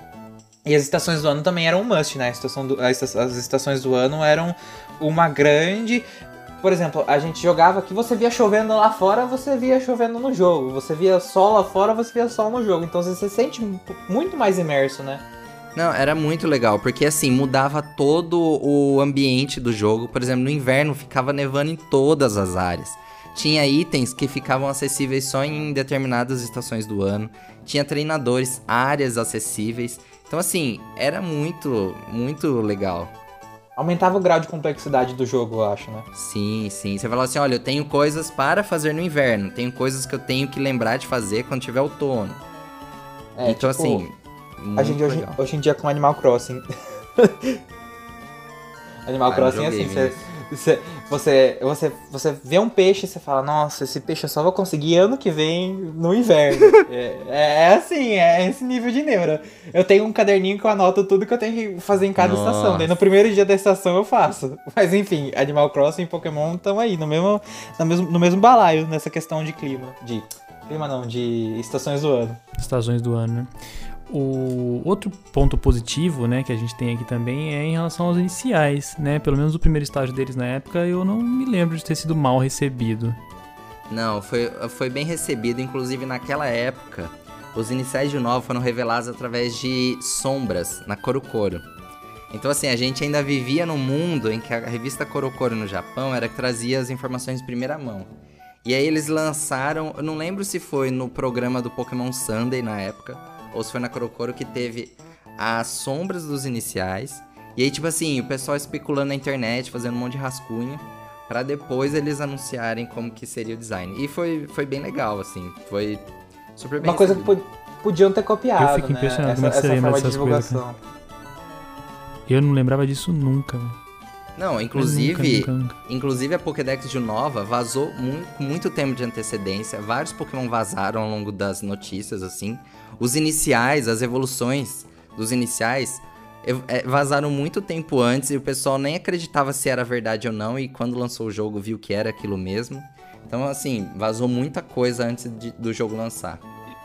S3: E as estações do ano também eram um must, né? Do- as estações do ano eram uma grande. Por exemplo, a gente jogava que você via chovendo lá fora, você via chovendo no jogo. Você via sol lá fora, você via sol no jogo. Então você se sente muito mais imerso, né?
S1: Não, era muito legal, porque assim, mudava todo o ambiente do jogo. Por exemplo, no inverno ficava nevando em todas as áreas. Tinha itens que ficavam acessíveis só em determinadas estações do ano. Tinha treinadores, áreas acessíveis. Então, assim, era muito, muito legal.
S3: Aumentava o grau de complexidade do jogo, eu acho, né?
S1: Sim, sim. Você falava assim: olha, eu tenho coisas para fazer no inverno. Tenho coisas que eu tenho que lembrar de fazer quando tiver outono.
S3: É,
S1: então,
S3: tipo,
S1: assim.
S3: A gente hoje, hoje em dia com Animal Crossing. Animal
S1: Ah,
S3: Crossing é assim, você, você, você, você, você vê um peixe e você fala, nossa, esse peixe eu só vou conseguir ano que vem no inverno. é, é assim, é esse nível de neura. Eu tenho um caderninho que eu anoto tudo que eu tenho que fazer em cada
S1: Nossa.
S3: estação. Daí no primeiro dia da estação eu faço. Mas enfim, Animal Crossing e Pokémon estão aí, no mesmo, no, mesmo, no mesmo balaio nessa questão de clima. De. Clima não, de estações do ano.
S2: estações do ano, né? O outro ponto positivo, né, que a gente tem aqui também é em relação aos iniciais, né? Pelo menos o primeiro estágio deles na época, eu não me lembro de ter sido mal recebido.
S1: Não, foi, foi bem recebido, inclusive naquela época, os iniciais de Nova foram revelados através de sombras na Korokoro. Então assim, a gente ainda vivia num mundo em que a revista Korokoro no Japão era que trazia as informações de primeira mão. E aí eles lançaram, eu não lembro se foi no programa do Pokémon Sunday na época, ou se foi na Korokoro que teve as sombras dos iniciais. E aí, tipo assim, o pessoal especulando na internet, fazendo um monte de rascunho, Pra depois eles anunciarem como que seria o design. E foi, foi bem legal, assim, foi super bem
S3: Uma coisa que pod- podiam ter copiado,
S2: Eu fico
S3: né?
S2: impressionado
S3: Essa,
S2: como é que você
S3: essa forma de
S2: coisas,
S3: divulgação.
S2: Eu não lembrava disso nunca. velho.
S1: Não, inclusive,
S2: Nunca, nunca, nunca.
S1: inclusive a Pokédex de Nova vazou com muito tempo de antecedência. Vários Pokémon vazaram ao longo das notícias, assim. Os iniciais, as evoluções dos iniciais é, vazaram muito tempo antes e o pessoal nem acreditava se era verdade ou não. E quando lançou o jogo, viu que era aquilo mesmo. Então, assim, vazou muita coisa antes de- do jogo lançar.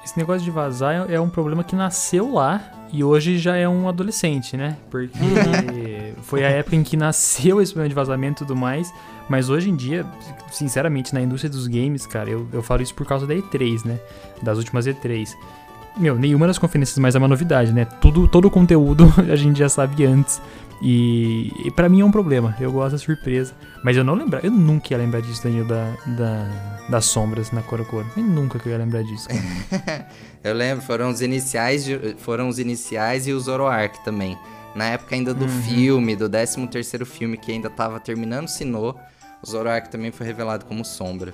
S2: Esse negócio de vazar é é um problema que nasceu lá e hoje já é um adolescente, né? Porque foi a época em que nasceu esse problema de vazamento e tudo mais. Mas hoje em dia, sinceramente, na indústria dos games, cara, eu, eu falo isso por causa da E3, né? Das últimas E3. Meu, nenhuma das conferências mais é uma novidade, né? Tudo, todo o conteúdo a gente já sabe antes. E, e para mim é um problema. Eu gosto da surpresa. Mas eu não lembrar, eu nunca ia lembrar disso, Danilo, da, da, das sombras na Korokoro. Eu nunca que eu ia lembrar disso.
S1: Eu lembro, foram os iniciais, de- foram os iniciais e o Zoroark também. Na época ainda do
S2: Uhum.
S1: filme, do 13 terceiro filme, que ainda tava terminando Sinnoh, o Zoroark também foi revelado como sombra.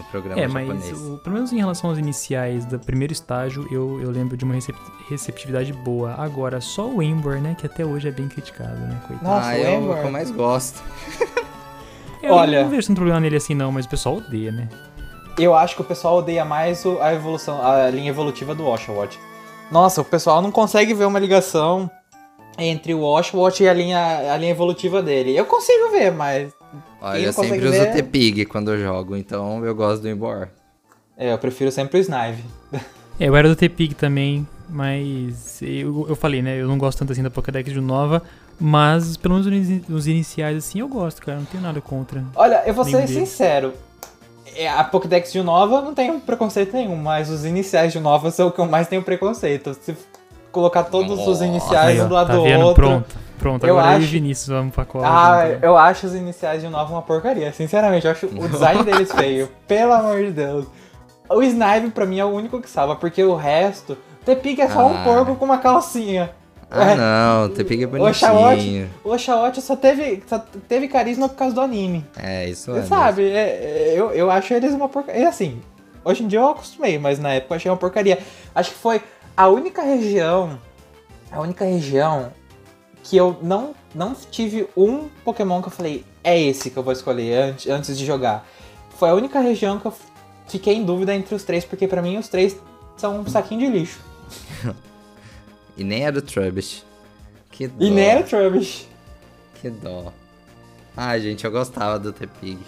S1: No programa
S2: É, mas
S1: japonês.
S2: o- pelo menos em relação aos iniciais do primeiro estágio, eu, eu lembro de uma recep- receptividade boa. Agora, só o Ember, né, que até hoje é bem criticado, né, coitado.
S3: Nossa,
S1: ah, é
S3: Ember.
S1: o que eu mais gosto.
S2: Eu
S3: olha-
S2: não vejo tanto problema nele assim não, mas o pessoal odeia, né.
S3: Eu acho que o pessoal odeia mais a evolução, a linha evolutiva do Oshawott. Nossa, o pessoal não consegue ver uma ligação entre o Oshawott e a linha, a linha evolutiva dele. Eu consigo ver, mas.
S1: Olha,
S3: Quem
S1: eu sempre uso
S3: ver-
S1: o T-Pig quando eu jogo, então eu gosto do Embor.
S3: É, eu prefiro sempre o Snive.
S2: É, eu era do T-Pig também, mas eu, eu falei, né, eu não gosto tanto assim da Pokédex de Nova, mas pelo menos os ini- os iniciais assim eu gosto, cara, não tenho nada contra.
S3: Olha, eu vou ser
S2: deles.
S3: sincero. é, A Pokédex de Nova não tem preconceito nenhum, mas os iniciais de Nova são o que eu mais tenho preconceito. Se colocar todos os iniciais
S2: Aí,
S3: um do lado
S2: tá
S3: do
S2: vendo?
S3: outro.
S2: Pronto, pronto,
S3: Eu
S2: agora eu e
S3: acho-
S2: Vinícius vamos pra cola.
S3: Ah,
S2: então.
S3: eu acho os iniciais de Nova uma porcaria. Sinceramente, eu acho o design deles feio. Pelo amor de Deus. O Snipe pra mim é o único que salva, porque o resto. T-Pig é só um
S1: Ah.
S3: porco com uma calcinha.
S1: Ah,
S3: É.
S1: não, o é
S3: O Oshawott,
S1: bonitinho.
S3: o Oshawott só teve, só teve carisma por causa do anime.
S1: É, isso
S3: Você
S1: é.
S3: sabe, é- é- eu, eu acho eles uma porcaria. E assim, hoje em dia eu acostumei, mas na época eu achei uma porcaria. Acho que foi a única região. A única região que eu não, não tive um Pokémon que eu falei, é esse que eu vou escolher antes, antes de jogar. Foi a única região que eu fiquei em dúvida entre os três, porque pra mim os três são um saquinho de lixo.
S1: E nem era o Trubbish. Que dó.
S3: E nem era o Trubbish.
S1: Que dó. Ai, gente, eu gostava do T-Pig.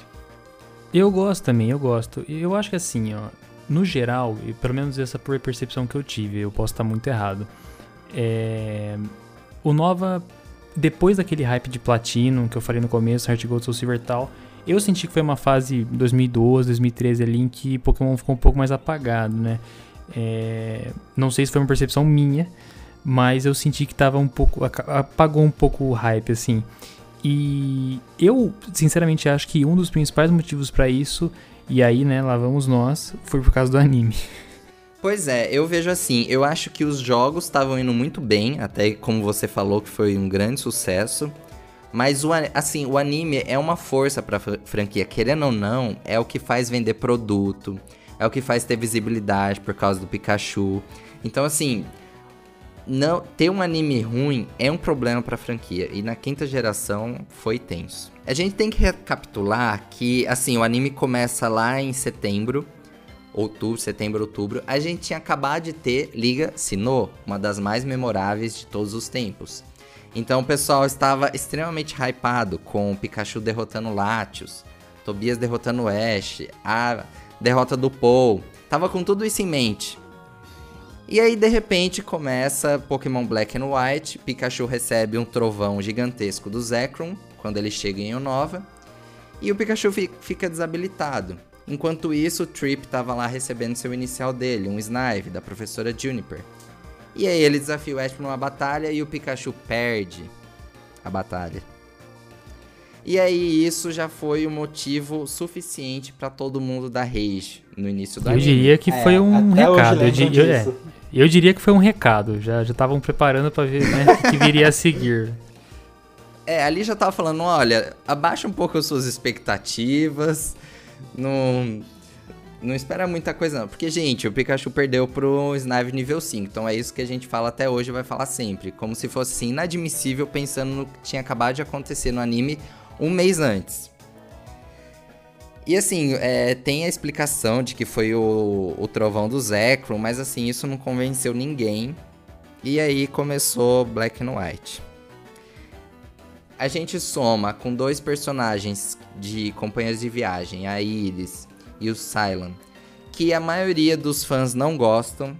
S2: Eu gosto também, eu gosto. Eu acho que assim, ó, no geral, e pelo menos essa por percepção que eu tive, eu posso estar muito errado. É, o Nova, depois daquele hype de Platino que eu falei no começo, Heart Gold, Soul Silver e tal, eu senti que foi uma fase 2012, 2013 ali em que Pokémon ficou um pouco mais apagado, né? É, não sei se foi uma percepção minha, mas eu senti que tava um pouco. apagou um pouco o hype, assim. E eu, sinceramente, acho que um dos principais motivos pra isso, e aí, né, lá vamos nós, foi por causa do anime.
S1: Pois é, eu vejo assim, eu acho que os jogos estavam indo muito bem, até como você falou que foi um grande sucesso. Mas o, assim, o anime é uma força pra fran- franquia, querendo ou não, é o que faz vender produto, é o que faz ter visibilidade por causa do Pikachu. Então assim, não ter um anime ruim é um problema pra franquia. E na quinta geração foi tenso. A gente tem que recapitular que, assim, o anime começa lá em setembro. Outubro, setembro, outubro. A gente tinha acabado de ter Liga Sinnoh, uma das mais memoráveis de todos os tempos. Então o pessoal estava extremamente hypado com o Pikachu derrotando Latios, Tobias derrotando Ash, a derrota do Paul. Tava com tudo isso em mente. E aí, de repente, começa Pokémon Black and White. Pikachu recebe um trovão gigantesco do Zekrom quando ele chega em Unova. E o Pikachu fica desabilitado. Enquanto isso, o Trip estava lá recebendo seu inicial dele, um Snive, da professora Juniper. E aí ele desafia o Ash pra uma batalha e o Pikachu perde a batalha. E aí isso já foi o um motivo suficiente para todo mundo dar rage no início da
S2: Eu anime. diria que é, foi um recado. Eu, di eu, é, eu, diria que foi um recado. Já estavam preparando para ver né, o que viria a seguir.
S1: É, ali já tava falando, olha, abaixa um pouco as suas expectativas. Não, não espera muita coisa não. Porque, gente, o Pikachu perdeu pro Snipe nível 5. Então é isso que a gente fala até hoje e vai falar sempre. Como se fosse assim, inadmissível pensando no que tinha acabado de acontecer no anime um mês antes. E assim, é, tem a explicação de que foi o, o trovão do Zekrom, mas assim, isso não convenceu ninguém. E aí começou Black and White. A gente soma com dois personagens de companheiros de viagem, a Iris e o Cylon, que a maioria dos fãs não gostam,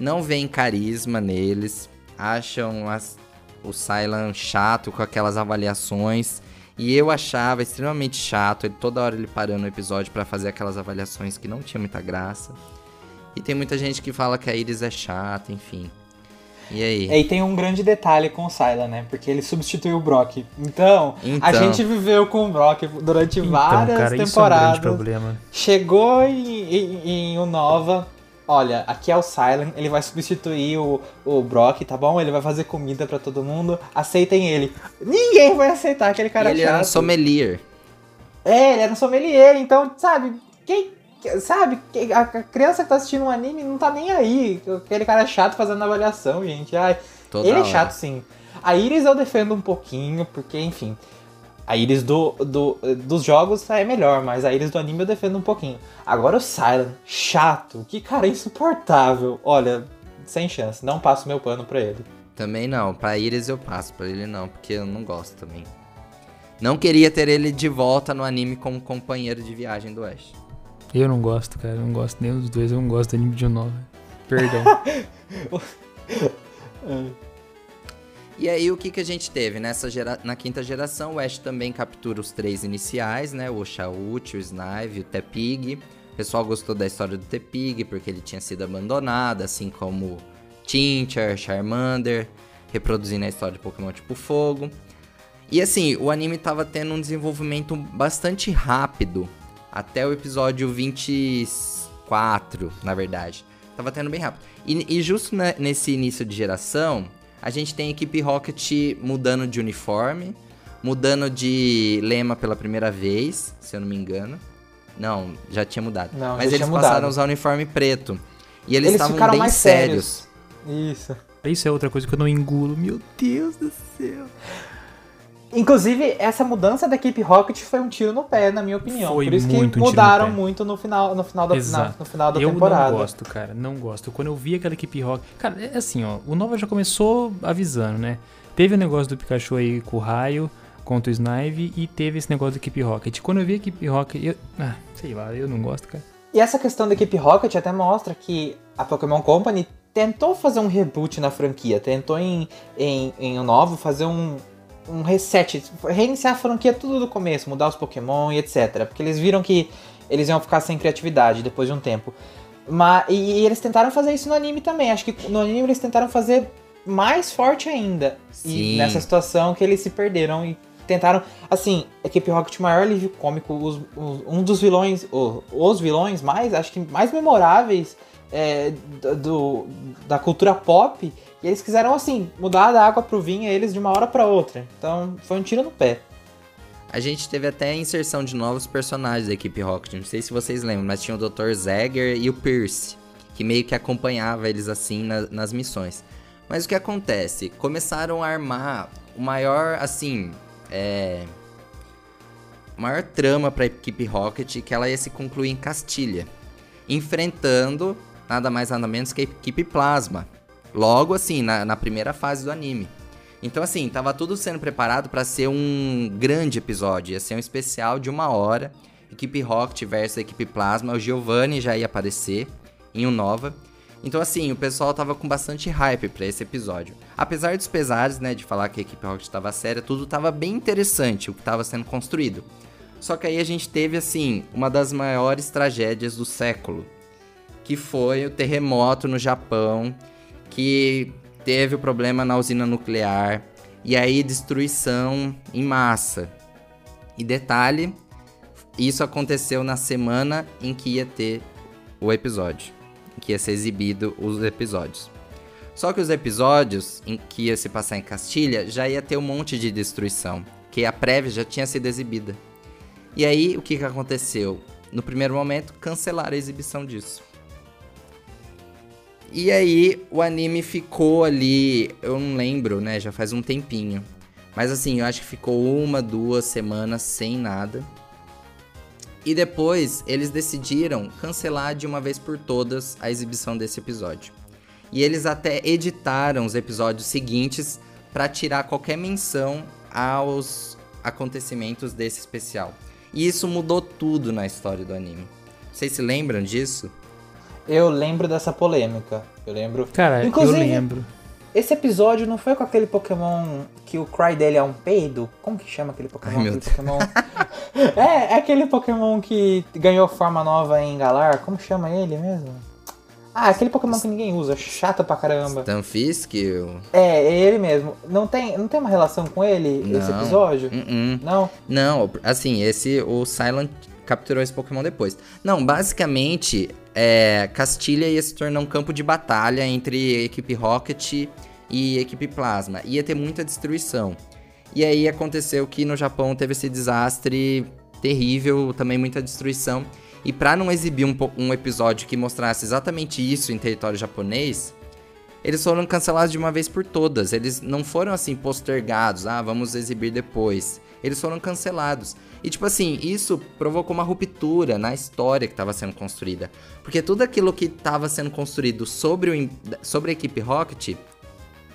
S1: não vêem carisma neles, acham as, o Cylon chato com aquelas avaliações e eu achava extremamente chato, ele, toda hora ele parando o episódio para fazer aquelas avaliações que não tinha muita graça. E tem muita gente que fala que a Iris é chata, enfim. E aí?
S3: E tem um grande detalhe com o Syla, né? Porque ele substituiu o Brock. Então, então... a gente viveu com o Brock durante então, várias cara, temporadas. Isso é um grande problema. Chegou em, em, em Unova, olha, aqui é o Silent, ele vai substituir o, o Brock, tá bom? Ele vai fazer comida para todo mundo, aceitem ele. Ninguém vai aceitar aquele cara
S1: ele
S3: chato.
S1: Ele era um sommelier.
S3: É, ele era um sommelier, então, sabe, quem... Sabe, a criança que tá assistindo um anime não tá nem aí. Aquele cara chato fazendo avaliação, gente. Ai, Toda ele é chato, sim. A Iris eu defendo um pouquinho, porque, enfim, a Iris do, do, dos jogos é melhor, mas a Iris do anime eu defendo um pouquinho. Agora o Silent, chato, que cara insuportável. Olha, sem chance, não passo meu pano pra ele.
S1: Também não, pra Iris eu passo, pra ele não, porque eu não gosto também. Não queria ter ele de volta no anime como companheiro de viagem do Ash.
S2: Eu não gosto, cara, eu não gosto nem dos dois, eu não gosto do anime de novo. Perdão.
S1: E aí o que, que a gente teve? Nessa gera... Na quinta geração, o Ash também captura os três iniciais, né? O Shaut, o Snive, o Tepig. O pessoal gostou da história do Tepig, porque ele tinha sido abandonado, assim como Tincher, Charmander, reproduzindo a história de Pokémon tipo Fogo. E assim, o anime tava tendo um desenvolvimento bastante rápido, até o episódio 24, na verdade. Tava tendo bem rápido. E, e justo nesse início de geração, a gente tem a equipe Rocket mudando de uniforme, mudando de lema pela primeira vez, se eu não me engano. Não, já tinha mudado. Não, Mas eles passaram mudado. a usar uniforme preto. E eles, eles estavam bem mais sérios.
S3: sérios. Isso.
S2: Isso é outra coisa que eu não engulo. Meu Deus do céu.
S3: Inclusive, essa mudança da equipe Rocket foi um tiro no pé, na minha opinião. Foi Por isso que mudaram um muito no final, no final da, na, no final da
S2: eu
S3: temporada.
S2: Eu não gosto, cara. Não gosto. Quando eu vi aquela equipe Rocket. Cara, é assim, ó. O Nova já começou avisando, né? Teve o negócio do Pikachu aí com o raio contra o Snive e teve esse negócio da equipe Rocket. Quando eu vi a equipe Rocket, eu. Ah, sei lá, eu não gosto, cara.
S3: E essa questão da equipe Rocket até mostra que a Pokémon Company tentou fazer um reboot na franquia, tentou em, em, em um novo fazer um, um reset, reiniciar a franquia tudo do começo, mudar os Pokémon e etc. Porque eles viram que eles iam ficar sem criatividade depois de um tempo. Mas, e, e eles tentaram fazer isso no anime também. Acho que no anime eles tentaram fazer mais forte ainda. Sim. E nessa situação que eles se perderam e tentaram. Assim, Equipe Rocket maior alívio cômico, os, os, um dos vilões, os, os vilões mais, acho que mais memoráveis é, do, da cultura pop e eles quiseram, assim, mudar da água pro vinho eles de uma hora para outra. Então foi um tiro no pé.
S1: A gente teve até a inserção de novos personagens da equipe Rocket. Não sei se vocês lembram, mas tinha o Dr. Zegger e o Pierce, que meio que acompanhava eles assim na, nas missões. Mas o que acontece? Começaram a armar o maior, assim, é... Maior trama pra equipe Rocket que ela ia se concluir em Castilha. Enfrentando nada mais nada menos que a equipe Plasma. Logo assim, na, na primeira fase do anime. Então, assim, tava tudo sendo preparado para ser um grande episódio. Ia ser um especial de uma hora. Equipe Rocket versus equipe Plasma. O Giovanni já ia aparecer em um Nova. Então, assim, o pessoal tava com bastante hype para esse episódio. Apesar dos pesares, né, de falar que a equipe Rocket tava séria, tudo tava bem interessante o que tava sendo construído. Só que aí a gente teve, assim, uma das maiores tragédias do século, que foi o terremoto no Japão, que teve o problema na usina nuclear, e aí destruição em massa. E detalhe, isso aconteceu na semana em que ia ter o episódio, em que ia ser exibido os episódios. Só que os episódios em que ia se passar em Castilha já ia ter um monte de destruição, que a prévia já tinha sido exibida. E aí, o que, que aconteceu? No primeiro momento, cancelaram a exibição disso. E aí, o anime ficou ali, eu não lembro, né? Já faz um tempinho. Mas assim, eu acho que ficou uma, duas semanas sem nada. E depois, eles decidiram cancelar de uma vez por todas a exibição desse episódio. E eles até editaram os episódios seguintes para tirar qualquer menção aos acontecimentos desse especial. E isso mudou tudo na história do anime. Vocês se lembram disso?
S3: Eu lembro dessa polêmica. Eu lembro.
S2: Cara,
S3: Inclusive,
S2: eu lembro.
S3: Esse episódio não foi com aquele Pokémon que o cry dele é um peido? Como que chama aquele Pokémon?
S1: Ai, meu
S3: aquele Pokémon... é, é aquele Pokémon que ganhou forma nova em Galar. Como chama ele mesmo? Ah, aquele Pokémon que ninguém usa, chato pra caramba.
S1: Stunfisk?
S3: É, é ele mesmo. Não tem, não tem uma relação com ele, esse
S1: Não.
S3: episódio?
S1: Uh-uh.
S3: Não?
S1: Não, assim, esse o Silent capturou esse Pokémon depois. Não, basicamente, é, Castilha ia se tornar um campo de batalha entre equipe Rocket e equipe Plasma. Ia ter muita destruição. E aí aconteceu que no Japão teve esse desastre terrível, também muita destruição. E pra não exibir um, um episódio que mostrasse exatamente isso em território japonês, eles foram cancelados de uma vez por todas. Eles não foram assim postergados, ah, vamos exibir depois. Eles foram cancelados. E tipo assim, isso provocou uma ruptura na história que estava sendo construída. Porque tudo aquilo que estava sendo construído sobre, o, sobre a equipe Rocket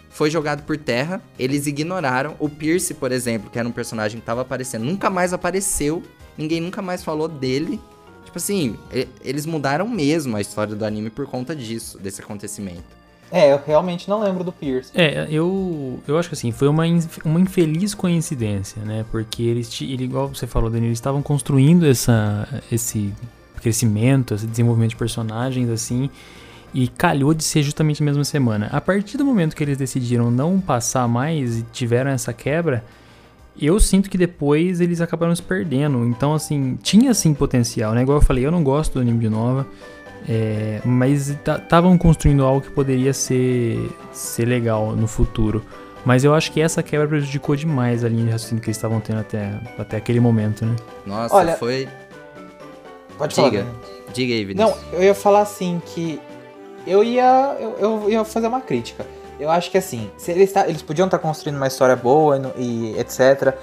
S1: foi jogado por terra. Eles ignoraram. O Pierce, por exemplo, que era um personagem que estava aparecendo, nunca mais apareceu. Ninguém nunca mais falou dele. Tipo assim, eles mudaram mesmo a história do anime por conta disso, desse acontecimento.
S3: É, eu realmente não lembro do Pierce.
S2: É, eu, eu acho que assim, foi uma, uma infeliz coincidência, né? Porque eles, ele, igual você falou, Danilo, eles estavam construindo essa, esse crescimento, esse desenvolvimento de personagens, assim, e calhou de ser justamente na mesma semana. A partir do momento que eles decidiram não passar mais e tiveram essa quebra, eu sinto que depois eles acabaram se perdendo. Então, assim, tinha sim potencial, né? Igual eu falei, eu não gosto do anime de Nova. É, mas estavam construindo algo que poderia ser, ser legal no futuro. Mas eu acho que essa quebra prejudicou demais a linha de raciocínio que eles estavam tendo até, até aquele momento, né?
S1: Nossa,
S3: Olha,
S1: foi.
S3: Pode falar.
S1: Diga.
S3: Dani.
S1: Diga aí, Vinícius.
S3: Não, eu ia falar assim que eu ia eu, eu ia fazer uma crítica. Eu acho que assim, se eles, tá- eles podiam estar construindo uma história boa e, e etc.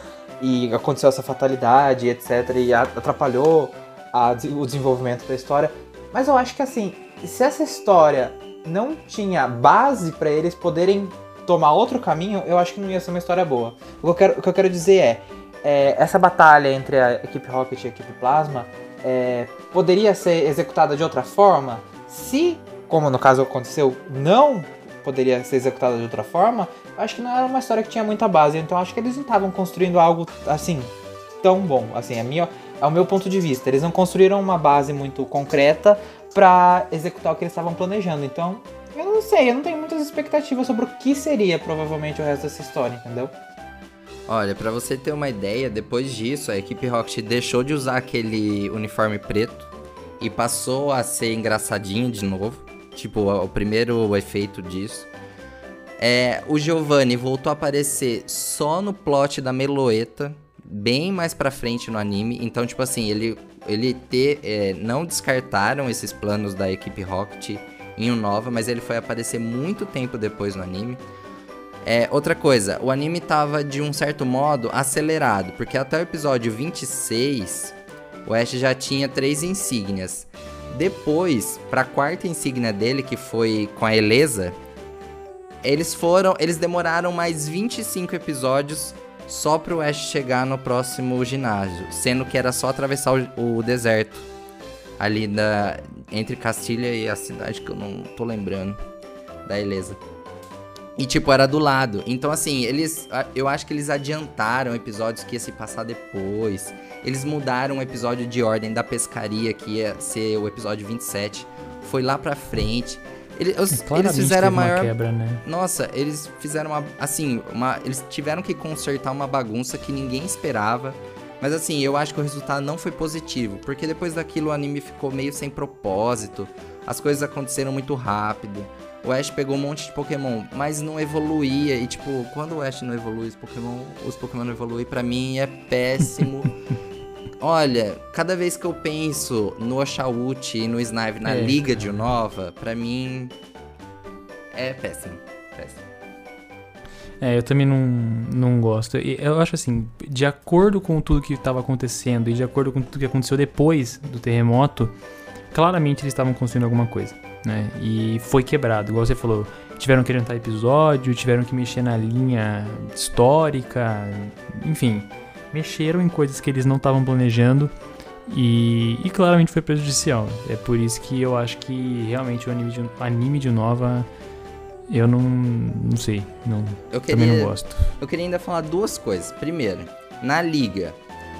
S3: E aconteceu essa fatalidade, etc. E atrapalhou a o desenvolvimento da história. Mas eu acho que assim, se essa história não tinha base pra eles poderem tomar outro caminho, eu acho que não ia ser uma história boa. O que eu quero, que eu quero dizer é, é, essa batalha entre a equipe Rocket e a equipe Plasma é, poderia ser executada de outra forma se, como no caso aconteceu, não poderia ser executada de outra forma, acho que não era uma história que tinha muita base. Então acho que eles não estavam construindo algo assim tão bom. Assim, é, minha, é o meu ponto de vista. Eles não construíram uma base muito concreta pra executar o que eles estavam planejando. Então, eu não sei, eu não tenho muitas expectativas sobre o que seria provavelmente o resto dessa história, entendeu?
S1: Olha, pra você ter uma ideia, depois disso, a equipe Rocket deixou de usar aquele uniforme preto e passou a ser engraçadinho de novo. Tipo, o primeiro efeito disso. É, o Giovanni voltou a aparecer só no plot da Meloeta, bem mais pra frente no anime. Então, tipo assim, ele, ele ter, é, não descartaram esses planos da equipe Rocket em Nova, mas ele foi aparecer muito tempo depois no anime. É, outra coisa, o anime tava de um certo modo acelerado, porque até o episódio 26, o Ash já tinha três insígnias. Depois, pra quarta insígnia dele, que foi com a Elesa, eles foram, eles demoraram mais 25 episódios só pro Ash chegar no próximo ginásio, sendo que era só atravessar o, o deserto ali da entre Castilha e a cidade que eu não tô lembrando da Elesa. E, tipo, era do lado. Então, assim, eles. Eu acho que eles adiantaram episódios que ia se passar depois. Eles mudaram o episódio de ordem da pescaria, que ia ser o episódio 27. Foi lá pra frente. Eles, é, eles fizeram a maior.
S2: Quebra, né?
S1: Nossa, eles fizeram uma. Assim, uma, eles tiveram que consertar uma bagunça que ninguém esperava. Mas assim, eu acho que o resultado não foi positivo, porque depois daquilo o anime ficou meio sem propósito, as coisas aconteceram muito rápido. O Ash pegou um monte de Pokémon, mas não evoluía. E tipo, quando o Ash não evolui, os Pokémon, os Pokémon não evoluem, pra mim é péssimo. Olha, cada vez que eu penso no Oshawott e no Snipe na é, Liga de Unova, pra mim é péssimo. Péssimo.
S2: É, eu também não, não gosto. Eu acho assim, de acordo com tudo que estava acontecendo e de acordo com tudo que aconteceu depois do terremoto, claramente eles estavam construindo alguma coisa né? E foi quebrado, igual você falou. Tiveram que adiantar episódio, tiveram que mexer na linha histórica, enfim, mexeram em coisas que eles não estavam planejando e, e, claramente foi prejudicial. É por isso que eu acho que realmente o anime de, anime de Nova eu não, não sei, não, eu queria, também não gosto.
S1: Eu queria ainda falar duas coisas. Primeiro, na liga,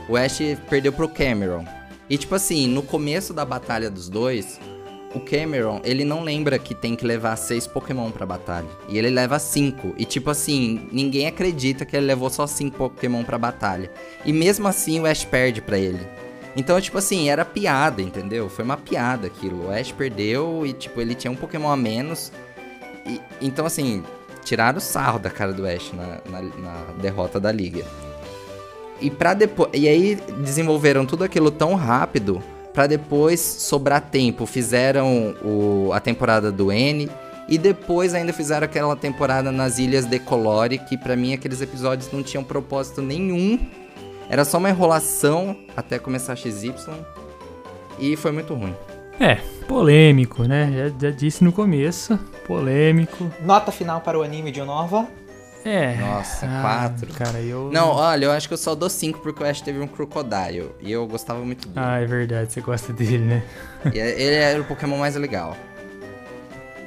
S1: o Ash perdeu pro Cameron. E tipo assim, no começo da batalha dos dois, o Cameron, ele não lembra que tem que levar seis Pokémon pra batalha. E ele leva cinco. E tipo assim, ninguém acredita que ele levou só cinco Pokémon pra batalha. E mesmo assim o Ash perde pra ele. Então, tipo assim, era piada, entendeu? Foi uma piada aquilo. O Ash perdeu e, tipo, ele tinha um Pokémon a menos. E, então, assim, tiraram o sarro da cara do Ash na, na, na derrota da liga. E para depois. E aí desenvolveram tudo aquilo tão rápido para depois sobrar tempo. Fizeram o, a temporada do N e depois ainda fizeram aquela temporada nas Ilhas de Colore, que para mim aqueles episódios não tinham propósito nenhum. Era só uma enrolação até começar XY e foi muito ruim.
S2: É, polêmico, né? Já, já disse no começo, polêmico.
S3: Nota final para o anime de Nova.
S2: É.
S1: Nossa, ah, quatro.
S2: Cara, eu.
S1: Não, olha, eu acho que eu só dou cinco porque o Ash teve um Crocodile. E eu gostava muito dele.
S2: Ah, é verdade, você gosta dele, né?
S1: é, ele era o Pokémon mais legal.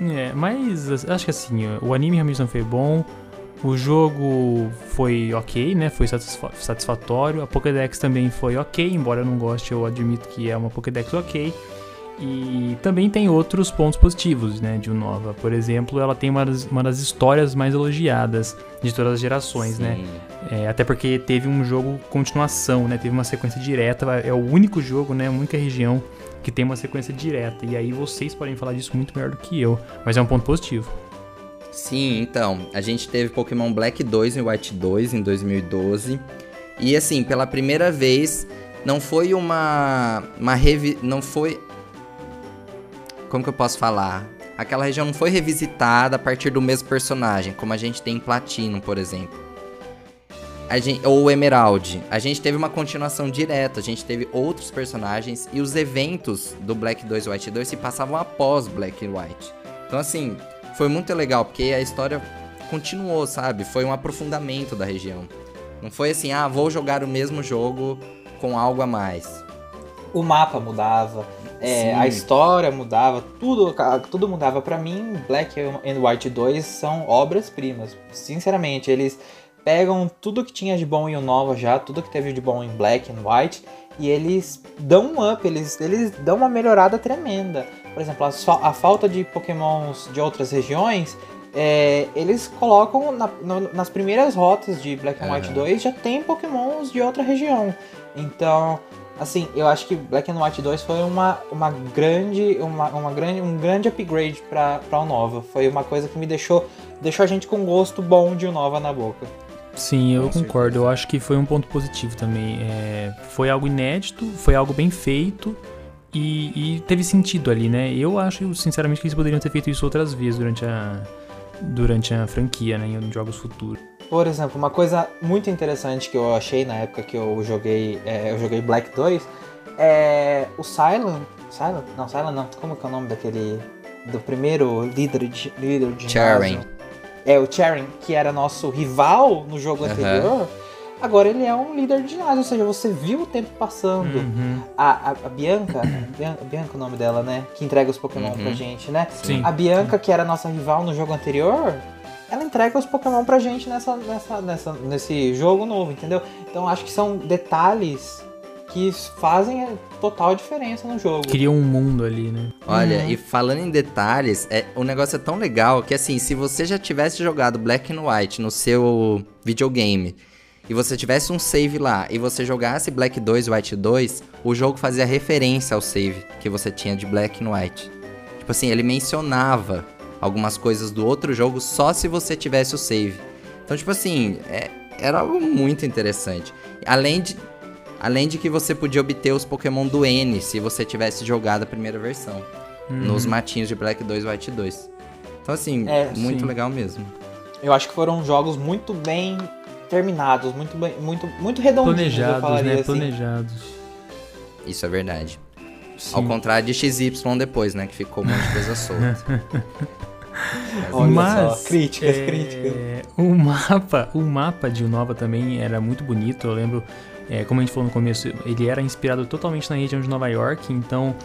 S2: É, mas acho que assim, o anime realmente não foi bom. O jogo foi ok, né? Foi satisfatório. A Pokédex também foi ok, embora eu não goste, eu admito que é uma Pokédex ok. E também tem outros pontos positivos, né, de Unova. Por exemplo, ela tem uma das, uma das histórias mais elogiadas de todas as gerações, né? Sim. né? É, até porque teve um jogo continuação, né? Teve uma sequência direta. É o único jogo, né? A única região que tem uma sequência direta. E aí vocês podem falar disso muito melhor do que eu. Mas é um ponto positivo.
S1: Sim, então. A gente teve Pokémon Black 2 e White 2 em 2012. E assim, pela primeira vez, não foi uma. uma revi... Não foi como que eu posso falar? Aquela região não foi revisitada a partir do mesmo personagem, como a gente tem em Platino, por exemplo. Gente, ou Emerald. A gente teve uma continuação direta, a gente teve outros personagens e os eventos do Black 2 e White 2 se passavam após Black e White. Então, assim, foi muito legal, porque a história continuou, sabe? Foi um aprofundamento da região. Não foi assim, ah, vou jogar o mesmo jogo com algo a mais.
S3: O mapa mudava, é, a história mudava, tudo, tudo mudava. para mim, Black and White 2 são obras-primas. Sinceramente, eles pegam tudo que tinha de bom em Nova já, tudo que teve de bom em Black and White, e eles dão um up, eles, eles dão uma melhorada tremenda. Por exemplo, a, a falta de pokémons de outras regiões, é, eles colocam na, no, nas primeiras rotas de Black and White 2 já tem pokémons de outra região. Então, assim, eu acho que Black and White 2 foi uma, uma grande, uma, uma grande, um grande upgrade para o Nova. Foi uma coisa que me deixou, deixou a gente com gosto bom de Nova na boca.
S2: Sim, eu concordo. Eu acho que foi um ponto positivo também. É, foi algo inédito, foi algo bem feito E, e, teve sentido ali, né? Eu acho, sinceramente, que eles poderiam ter feito isso outras vezes durante a, durante a franquia, né? Em jogos futuros.
S3: Por exemplo, uma coisa muito interessante que eu achei na época que eu joguei, é, eu joguei Black 2 é o Silent. Silent? Não, Silent não. Como que é o nome daquele. Do primeiro líder de. Líder de
S1: Charing.
S3: É, o Charing, que era nosso rival no jogo anterior. Agora ele é um líder de ginásio, ou seja, você viu o tempo passando.
S2: Uhum.
S3: A, a, a, Bianca, Bianca, Bianca é o nome dela, né? Que entrega os Pokémon
S1: Uhum.
S3: pra gente, né?
S2: Sim.
S3: A Bianca, que era nossa rival no jogo anterior, ela entrega os Pokémon pra gente nessa, nessa, nessa, nesse jogo novo, entendeu? Então acho que são detalhes que fazem total diferença no jogo.
S2: Cria um mundo ali, né?
S1: Olha,
S3: Uhum.
S1: e falando em detalhes, é, o negócio é tão legal que assim, se você já tivesse jogado Black and White no seu videogame e você tivesse um save lá e você jogasse Black 2 e White 2, o jogo fazia referência ao save que você tinha de Black and White. Tipo assim, ele mencionava algumas coisas do outro jogo só se você tivesse o save. Então, tipo assim, é- era algo muito interessante. Além de, além de que você podia obter os Pokémon do N se você tivesse jogado a primeira versão nos matinhos de Black 2 e White 2. Então, assim,
S3: É,
S1: muito
S2: sim.
S1: legal mesmo.
S3: Eu acho que foram jogos muito bem terminados, muito bem, muito, muito redondinhos,
S2: Planejados,
S3: falaria
S2: né?
S3: assim.
S2: Planejados.
S1: Isso é verdade.
S2: Sim.
S1: Ao contrário de XY depois, né? Que ficou um monte de coisa solta.
S3: Olha
S2: Mas,
S3: só, críticas,
S2: é,
S3: críticas.
S2: O mapa, o mapa de Unova também era muito bonito. Eu lembro, é, como a gente falou no começo, ele era inspirado totalmente na região de Nova York. Então,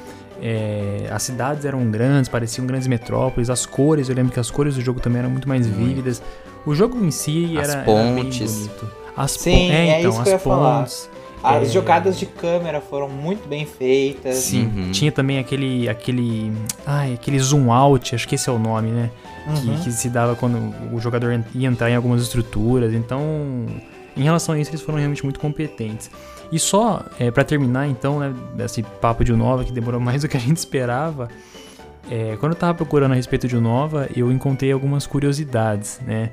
S2: é, as cidades eram grandes, pareciam grandes metrópoles. As cores, eu lembro que as cores do jogo também eram muito mais
S1: Muito.
S2: vívidas. O jogo em si
S1: As
S2: era, era bem
S1: pontes.
S2: bonito. As
S3: Sim,
S2: pon- é,
S3: é
S2: então,
S3: isso
S2: as
S3: ia falar. As
S2: é,
S3: jogadas de câmera foram muito bem feitas.
S2: Sim,
S1: Uhum.
S2: tinha também aquele, aquele, ai, aquele zoom out, acho que esse é o nome, né? que,
S3: Uhum.
S2: que se dava quando o jogador ia entrar em algumas estruturas. Então, em relação a isso, eles foram realmente muito competentes. E só é, para terminar, então, né, esse papo de Unova que demorou mais do que a gente esperava. é, quando eu tava procurando a respeito de Unova, eu encontrei algumas curiosidades, né?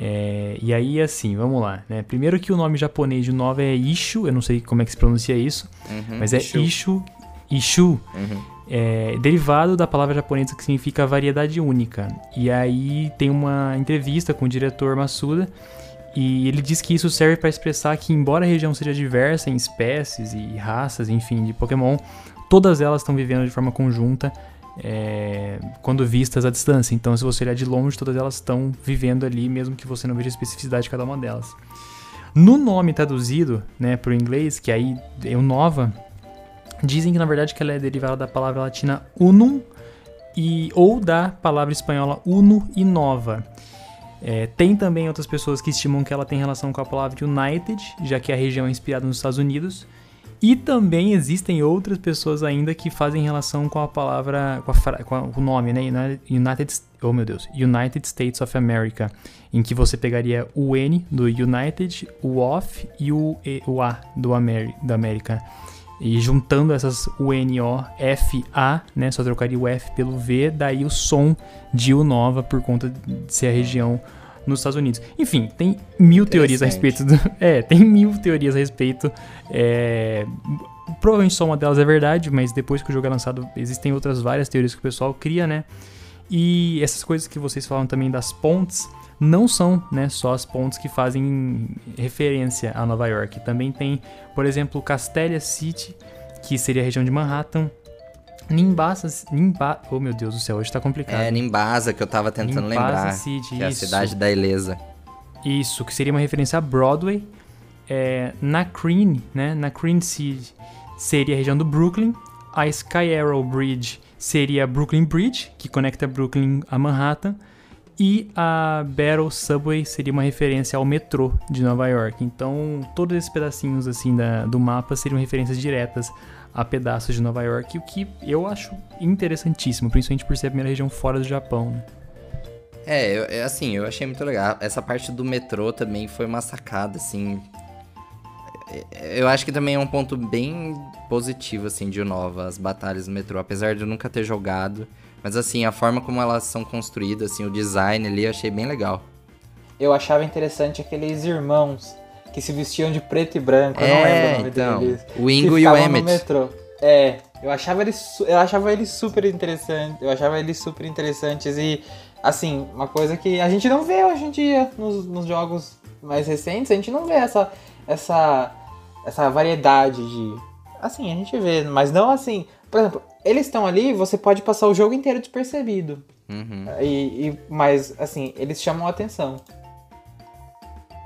S2: É, e aí, assim, vamos lá, né? Primeiro que o nome japonês de Unova é Ishu, eu não sei como é que se pronuncia isso,
S1: Uhum.
S2: mas é
S1: Ishu.
S2: Ishu, Ishu,
S1: Uhum.
S2: é derivado da palavra japonesa que significa variedade única. E aí tem uma entrevista com o diretor Masuda e ele diz que isso serve para expressar que, embora a região seja diversa em espécies e raças, enfim, de Pokémon, todas elas estão vivendo de forma conjunta é, quando vistas à distância. Então, se você olhar de longe, todas elas estão vivendo ali, mesmo que você não veja a especificidade de cada uma delas. No nome traduzido né, para o inglês, que aí é o Nova, Dizem que na verdade que ela é derivada da palavra latina unum e ou da palavra espanhola uno e nova. É, tem também outras pessoas que estimam que ela tem relação com a palavra United, já que a região é inspirada nos Estados Unidos. E também existem outras pessoas ainda que fazem relação com a palavra, com, a com o nome, né? United, United, oh meu Deus, United States of America, em que você pegaria o N do United, o of e o, E- o A do Ameri, da América. E juntando essas UNO-FA, né? Só trocaria o F pelo V, daí o som de Unova por conta de ser a região nos Estados Unidos. Enfim, tem mil teorias a respeito do. É, tem mil teorias a respeito. É, provavelmente só uma delas é verdade, mas depois que o jogo é lançado, existem outras várias teorias que o pessoal cria, né? E essas coisas que vocês falam também das pontes não são né, só as pontes que fazem referência a Nova York. Também tem, por exemplo, Castelia City, que seria a região de Manhattan. Nimbasa, Nimba, oh meu Deus do céu, hoje tá complicado.
S1: É Nimbasa que eu tava tentando
S2: Nimbasa
S1: lembrar.
S2: City,
S1: que é a
S2: isso.
S1: cidade da Ilesa.
S2: Isso, que seria uma referência a Broadway. É, na Crean, né? Na Crean City seria a região do Brooklyn. A Sky Arrow Bridge seria a Brooklyn Bridge, que conecta Brooklyn a Manhattan. E a Battle Subway seria uma referência ao metrô de Nova York. Então, todos esses pedacinhos assim da- do mapa seriam referências diretas a pedaços de Nova York, o que eu acho interessantíssimo, principalmente por ser a primeira região fora do Japão. Né?
S1: É, eu, é assim, eu achei muito legal. Essa parte do metrô também foi uma sacada, assim. É, Eu acho que também é um ponto bem positivo, assim, de Unova, as batalhas no metrô. Apesar de eu nunca ter jogado. Mas, assim, a forma como elas são construídas, assim, o design ali, eu achei bem legal.
S3: Eu achava interessante aqueles irmãos que se vestiam de preto e branco. eu não
S1: É,
S3: lembro o nome
S1: então,
S3: deles.
S1: o Ingo e o
S3: ficavam no
S1: Emmet.
S3: metrô. É, Eu achava eles, eu achava eles super interessantes. Eu achava eles super interessantes e, assim, uma coisa que a gente não vê hoje em dia nos, nos jogos mais recentes, a gente não vê essa, essa, essa variedade de. Assim, a gente vê, mas não assim. Por exemplo, eles estão ali, você pode passar o jogo inteiro despercebido.
S1: Uhum.
S3: E, e, mas, assim, eles chamam a atenção.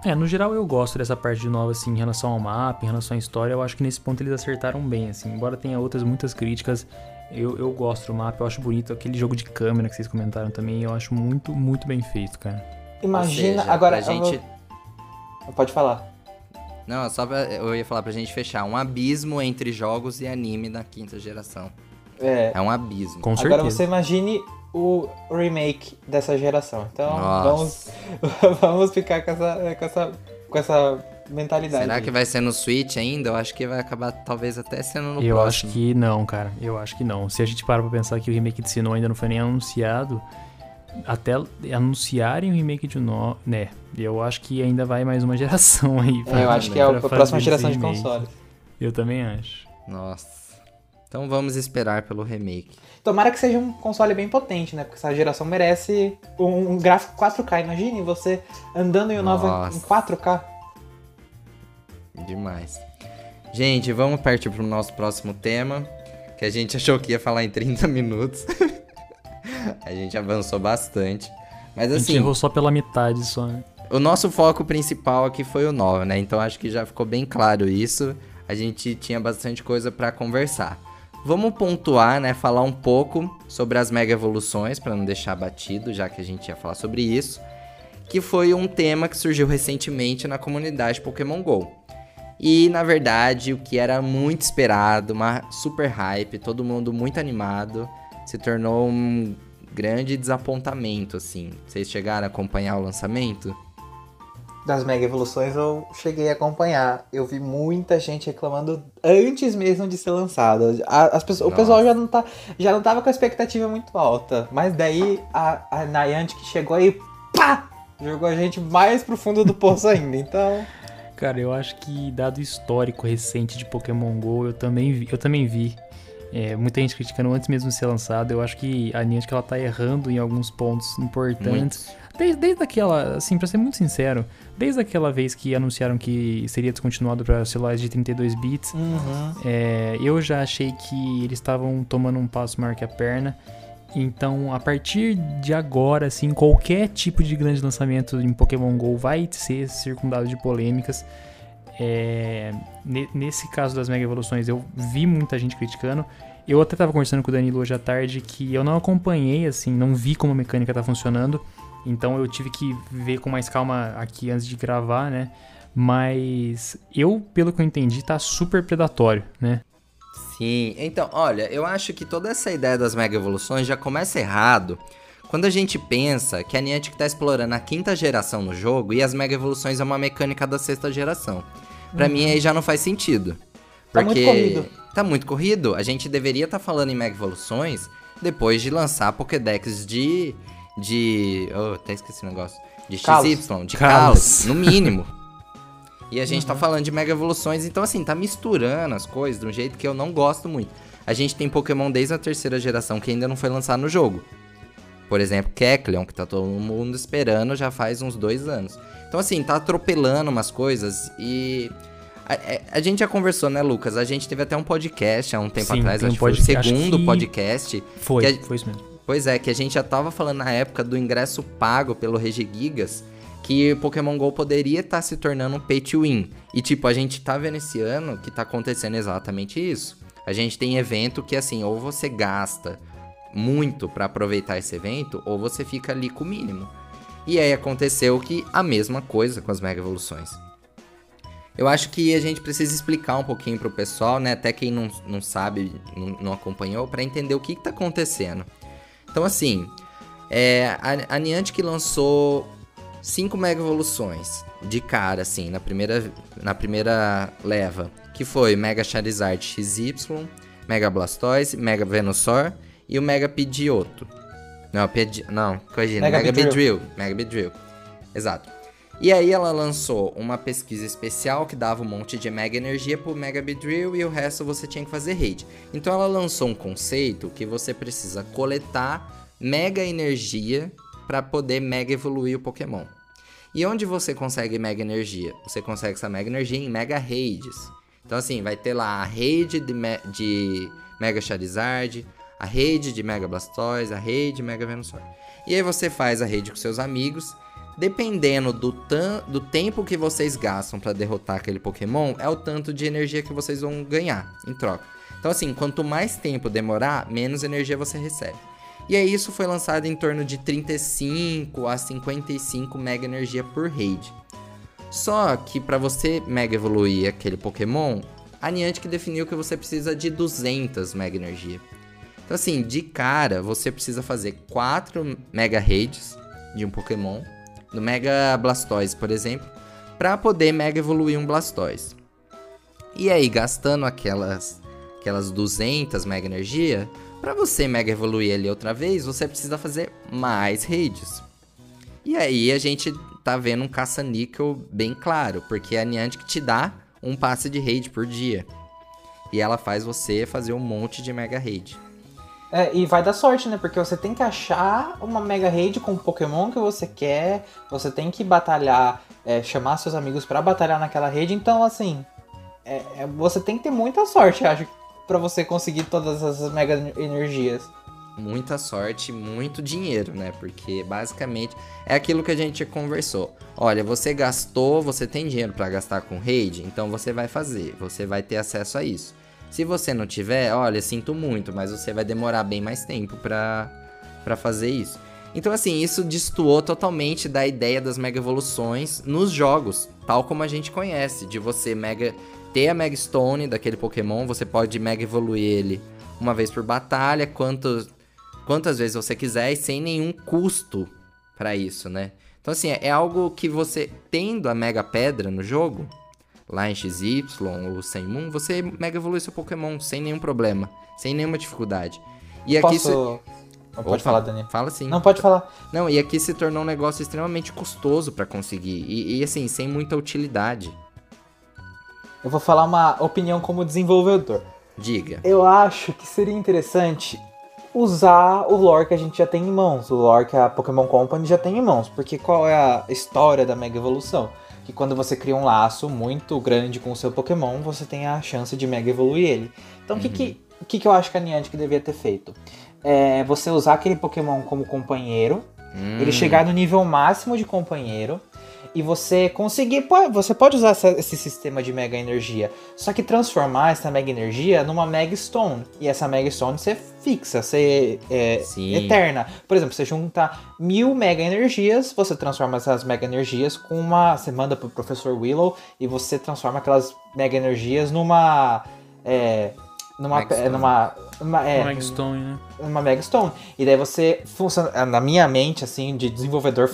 S2: É, no geral eu gosto dessa parte de nova, assim, em relação ao mapa, em relação à história, eu acho que nesse ponto eles acertaram bem, assim, embora tenha outras muitas críticas, eu, eu gosto do mapa, eu acho bonito aquele jogo de câmera que vocês comentaram também, eu acho muito, muito bem feito, cara.
S3: Imagina,
S1: seja,
S3: agora,
S1: pra gente...
S3: Vou... pode falar.
S1: Não, só pra, eu ia falar pra gente fechar, um abismo entre jogos e anime da quinta geração.
S3: É,
S1: É um abismo.
S2: Com certeza.
S3: agora você imagine o remake dessa geração. Então,
S1: Nossa.
S3: vamos, vamos ficar com essa, com essa, com essa mentalidade.
S1: Será que vai ser no Switch ainda? Eu acho que vai acabar talvez até sendo no
S2: eu
S1: próximo.
S2: acho que não, cara. Eu acho que não. Se a gente parar pra pensar que o remake de Sinnoh ainda não foi nem anunciado, até anunciarem o remake de No, né? Eu acho que ainda vai mais uma geração aí.
S3: É, eu acho que é
S2: pra
S3: a próxima
S2: fazer
S3: geração de
S2: remake.
S3: consoles.
S2: Eu também acho.
S1: Nossa. Então vamos esperar pelo remake.
S3: Tomara que seja um console bem potente, né? Porque essa geração merece um, um gráfico 4K. Imagine você andando em um novo
S1: Nossa.
S3: em 4K.
S1: Demais. Gente, vamos partir pro nosso próximo tema. Que a gente achou que ia falar em 30 minutos. a gente avançou bastante. Mas
S2: a gente
S1: assim,
S2: errou só pela metade só, né?
S1: o nosso foco principal aqui foi o 9, né? Então acho que já ficou bem claro isso. A gente tinha bastante coisa pra conversar. Vamos pontuar, né? Falar um pouco sobre as mega evoluções, pra não deixar batido, já que a gente ia falar sobre isso. Que foi um tema que surgiu recentemente na comunidade Pokémon GO. E na verdade, o que era muito esperado, uma super hype, todo mundo muito animado, se tornou um grande desapontamento, assim. Vocês chegaram a acompanhar o lançamento?
S3: Das Mega Evoluções eu cheguei a acompanhar. Eu vi muita gente reclamando antes mesmo de ser lançado. As pessoas, o pessoal já não, tá, já não tava com a expectativa muito alta. Mas daí a, a Niantic chegou aí, pá! Jogou a gente mais pro fundo do poço ainda. Então,
S2: Cara, eu acho que dado o histórico recente de Pokémon GO, eu também vi. Eu também vi é, muita gente criticando antes mesmo de ser lançado. Eu acho que a Niantic ela tá errando em alguns pontos importantes.
S1: Muitos.
S2: Desde, desde aquela, assim, pra ser muito sincero, desde aquela vez que anunciaram que seria descontinuado para celulares de 32 bits, é, eu já achei que eles estavam tomando um passo maior que a perna. Então, a partir de agora, assim, qualquer tipo de grande lançamento em Pokémon GO vai ser circundado de polêmicas. É, ne- nesse caso das Mega Evoluções, eu vi muita gente criticando. Eu até tava conversando com o Danilo hoje à tarde que eu não acompanhei, assim, não vi como a mecânica tá funcionando. Então eu tive que ver com mais calma aqui antes de gravar, né? Mas eu, pelo que eu entendi, tá super predatório, né?
S1: Sim, então, olha, eu acho que toda essa ideia das mega evoluções já começa errado quando a gente pensa que a Niantic tá explorando a quinta geração no jogo e as mega evoluções é uma mecânica da sexta geração. Pra mim aí já não faz sentido.
S3: Tá muito corrido.
S1: Tá muito corrido. A gente deveria estar falando em mega evoluções depois de lançar Pokédex de de, oh, até esqueci o negócio, de. XY, de
S2: Kalos.
S1: Kalos, no mínimo. E a gente tá falando de mega evoluções, então assim, tá misturando as coisas de um jeito que eu não gosto muito. A gente tem Pokémon desde a terceira geração que ainda não foi lançado no jogo. Por exemplo, Kecleon, que tá todo mundo esperando já faz uns dois anos. Então assim, tá atropelando umas coisas e... A, a- a gente já conversou, né, Lucas? A gente teve até um podcast há um tempo
S2: Sim,
S1: atrás,
S2: um
S1: acho que foi o segundo
S2: que-
S1: podcast.
S2: Foi,
S1: a-
S2: foi isso mesmo.
S1: Pois é, que a gente já tava falando na época do ingresso pago pelo Regigigas, que Pokémon GO poderia estar se tornando um pay to win. E tipo, a gente tá vendo esse ano que tá acontecendo exatamente isso. A gente tem evento que assim, ou você gasta muito pra aproveitar esse evento, ou você fica ali com o mínimo. E aí aconteceu que a mesma coisa com as Mega Evoluções. Eu acho que a gente precisa explicar um pouquinho pro pessoal, né? Até quem não, não sabe, não, não acompanhou, pra entender o que, que tá acontecendo. Então, assim, é, a, a Niantic lançou cinco Mega Evoluções de cara, assim, na primeira, na primeira leva. Que foi Mega Charizard XY, Mega Blastoise, Mega Venusaur e o Mega Pidgeotto. Não, Pidge... não, corrigindo,
S3: Mega
S1: Mega. Mega Beedrill. Exato. E aí ela lançou uma pesquisa especial que dava um monte de mega energia pro Mega Beedrill e o resto você tinha que fazer raid. Então ela lançou um conceito que você precisa coletar mega energia para poder mega evoluir o Pokémon. E onde você consegue mega energia? Você consegue essa mega energia em mega raids. Então assim, vai ter lá a raid de, me de Mega Charizard, a rede de Mega Blastoise, a rede de Mega Venusaur. E aí você faz a rede com seus amigos. Dependendo do, do tempo que vocês gastam para derrotar aquele Pokémon, é o tanto de energia que vocês vão ganhar em troca. Então, assim, quanto mais tempo demorar, menos energia você recebe. E aí, isso foi lançado em torno de 35 a 55 mega energia por raid. Só que para você mega evoluir aquele Pokémon, a Niantic definiu que você precisa de 200 mega energia. Então, assim, de cara, você precisa fazer 4 Mega Raids de um Pokémon, no Mega Blastoise, por exemplo, para poder Mega evoluir um Blastoise. E aí, gastando aquelas, aquelas 200 Mega Energia, para você Mega evoluir ele outra vez, você precisa fazer mais raids. E aí, a gente tá vendo um caça-níquel bem claro, porque a Niantic te dá um passe de raid por dia. E ela faz você fazer um monte de Mega Raid.
S3: É, e vai dar sorte, né? Porque você tem que achar uma mega raid com o Pokémon que você quer, você tem que batalhar, é, chamar seus amigos para batalhar naquela rede. Então, assim, é, é, você tem que ter muita sorte, acho, para você conseguir todas essas mega energias.
S1: Muita sorte, muito dinheiro, né? Porque basicamente é aquilo que a gente conversou. Olha, você gastou, você tem dinheiro para gastar com raid, então você vai fazer, você vai ter acesso a isso. Se você não tiver, olha, sinto muito, mas você vai demorar bem mais tempo pra, fazer isso. Então, assim, isso destoou totalmente da ideia das mega evoluções nos jogos, tal como a gente conhece, de você mega ter a Mega Stone daquele Pokémon, você pode mega evoluir ele uma vez por batalha, quantos, quantas vezes você quiser e sem nenhum custo para isso, né? Então, assim, é algo que você tendo a Mega Pedra no jogo, lá em XY ou sem Moon, você mega evolui seu Pokémon sem nenhum problema, sem nenhuma dificuldade.
S3: E aqui Posso... Você... Não pode falar, Daniel.
S1: Fala sim.
S3: Não pode falar.
S1: Não, e aqui se tornou um negócio extremamente custoso para conseguir. E, e, assim, sem muita utilidade.
S3: Eu vou falar uma opinião como desenvolvedor.
S1: Diga.
S3: Eu acho que seria interessante usar o lore que a gente já tem em mãos. O lore que a Pokémon Company já tem em mãos. Porque qual é a história da Mega Evolução? Que quando você cria um laço muito grande com o seu Pokémon, você tem a chance de mega evoluir ele. Então o uhum. que, que, que, que eu acho que a Niantic devia ter feito? É você usar aquele Pokémon como companheiro, hum. ele chegar no nível máximo de companheiro, e você conseguir. Você pode usar essa, esse sistema de mega energia, só que transformar essa mega energia numa mega stone. E essa mega stone ser fixa, ser é, eterna. Por exemplo, você junta mil mega energias, você transforma essas mega energias com uma. Você manda pro professor Willow e você transforma aquelas mega energias numa. É, numa, numa,
S2: numa, é, Megastone, né?
S3: Uma Megastone. E daí você funciona. Na minha mente, assim, de desenvolvedor,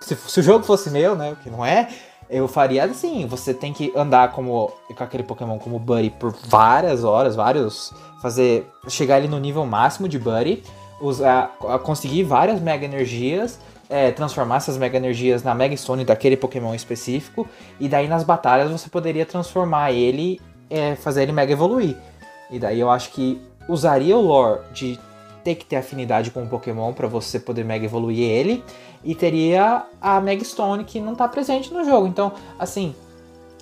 S3: se, se, o jogo fosse meu, né? Que não é, eu faria assim. Você tem que andar como com aquele Pokémon como Buddy por várias horas, vários. Fazer. Chegar ali no nível máximo de Buddy. Usar, conseguir várias Mega Energias. É, transformar essas Mega Energias na Mega Stone daquele Pokémon específico. E daí nas batalhas você poderia transformar ele. É, fazer ele Mega evoluir. E daí eu acho que usaria o lore de ter que ter afinidade com o Pokémon para você poder Mega evoluir ele. E teria a Mega Stone que não tá presente no jogo. Então, assim,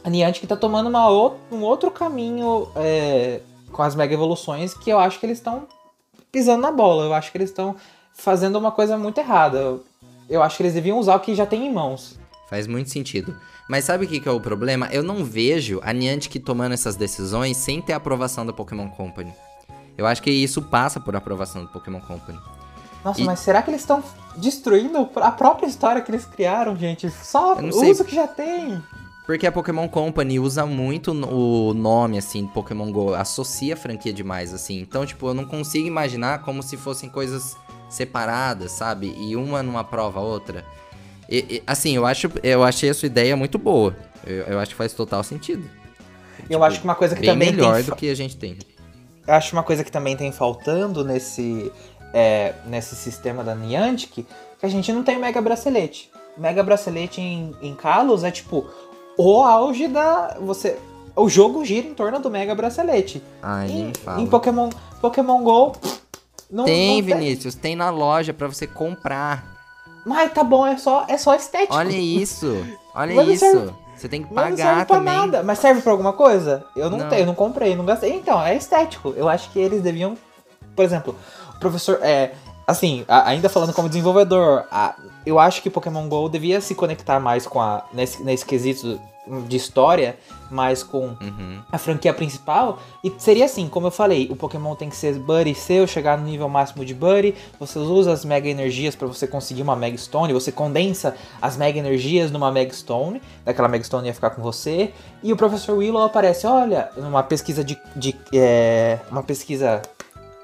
S3: a Niantic tá tomando uma, um outro caminho é, com as Mega Evoluções que eu acho que eles estão pisando na bola. Eu acho que eles estão fazendo uma coisa muito errada. Eu acho que eles deviam usar o que já tem em mãos.
S1: Faz muito sentido. Mas sabe o que, que é o problema? Eu não vejo a Niantic tomando essas decisões sem ter a aprovação da Pokémon Company. Eu acho que isso passa por aprovação do Pokémon Company.
S3: Nossa, e... mas será que eles estão destruindo a própria história que eles criaram, gente? Só usa o que já tem.
S1: Porque a Pokémon Company usa muito o nome, assim, Pokémon GO, associa a franquia demais, assim. Então, tipo, eu não consigo imaginar como se fossem coisas separadas, sabe? E uma numa prova a outra. E, e, assim, eu, acho, eu achei a sua ideia muito boa. Eu, eu acho que faz total sentido.
S3: Eu tipo, acho que uma coisa que também
S1: melhor
S3: tem...
S1: do que a gente tem.
S3: Acho uma coisa que também tem faltando nesse, é, nesse sistema da Niantic que a gente não tem Mega Bracelete. Mega Bracelete em, em Kalos é tipo o auge da. Você. O jogo gira em torno do Mega Bracelete.
S1: Ai, nem
S3: Em, em Pokémon, Pokémon GO. Não,
S1: Tem,
S3: não
S1: Vinícius, tem na loja pra você comprar.
S3: Mas tá bom, é só, é só estético.
S1: Olha isso. Olha
S3: Mas
S1: isso.
S3: serve-
S1: Você tem que
S3: Mas não serve
S1: pagar
S3: pra
S1: também.
S3: nada. Mas serve pra alguma coisa? Eu não,
S1: Não.
S3: tenho, não comprei, não gastei. Então, é estético. Eu acho que eles deviam. Por exemplo, o professor. É, assim, ainda falando como desenvolvedor, eu acho que Pokémon GO devia se conectar mais com a. Nesse, nesse quesito de história, mais com
S1: Uhum.
S3: a franquia principal. E seria assim, como eu falei, o Pokémon tem que ser Buddy seu, chegar no nível máximo de Buddy. Você usa as Mega Energias para você conseguir uma Mega Stone. Você condensa as Mega Energias numa Mega Stone. Daquela Mega Stone ia ficar com você. E o Professor Willow aparece, olha, numa pesquisa de. de é, uma pesquisa.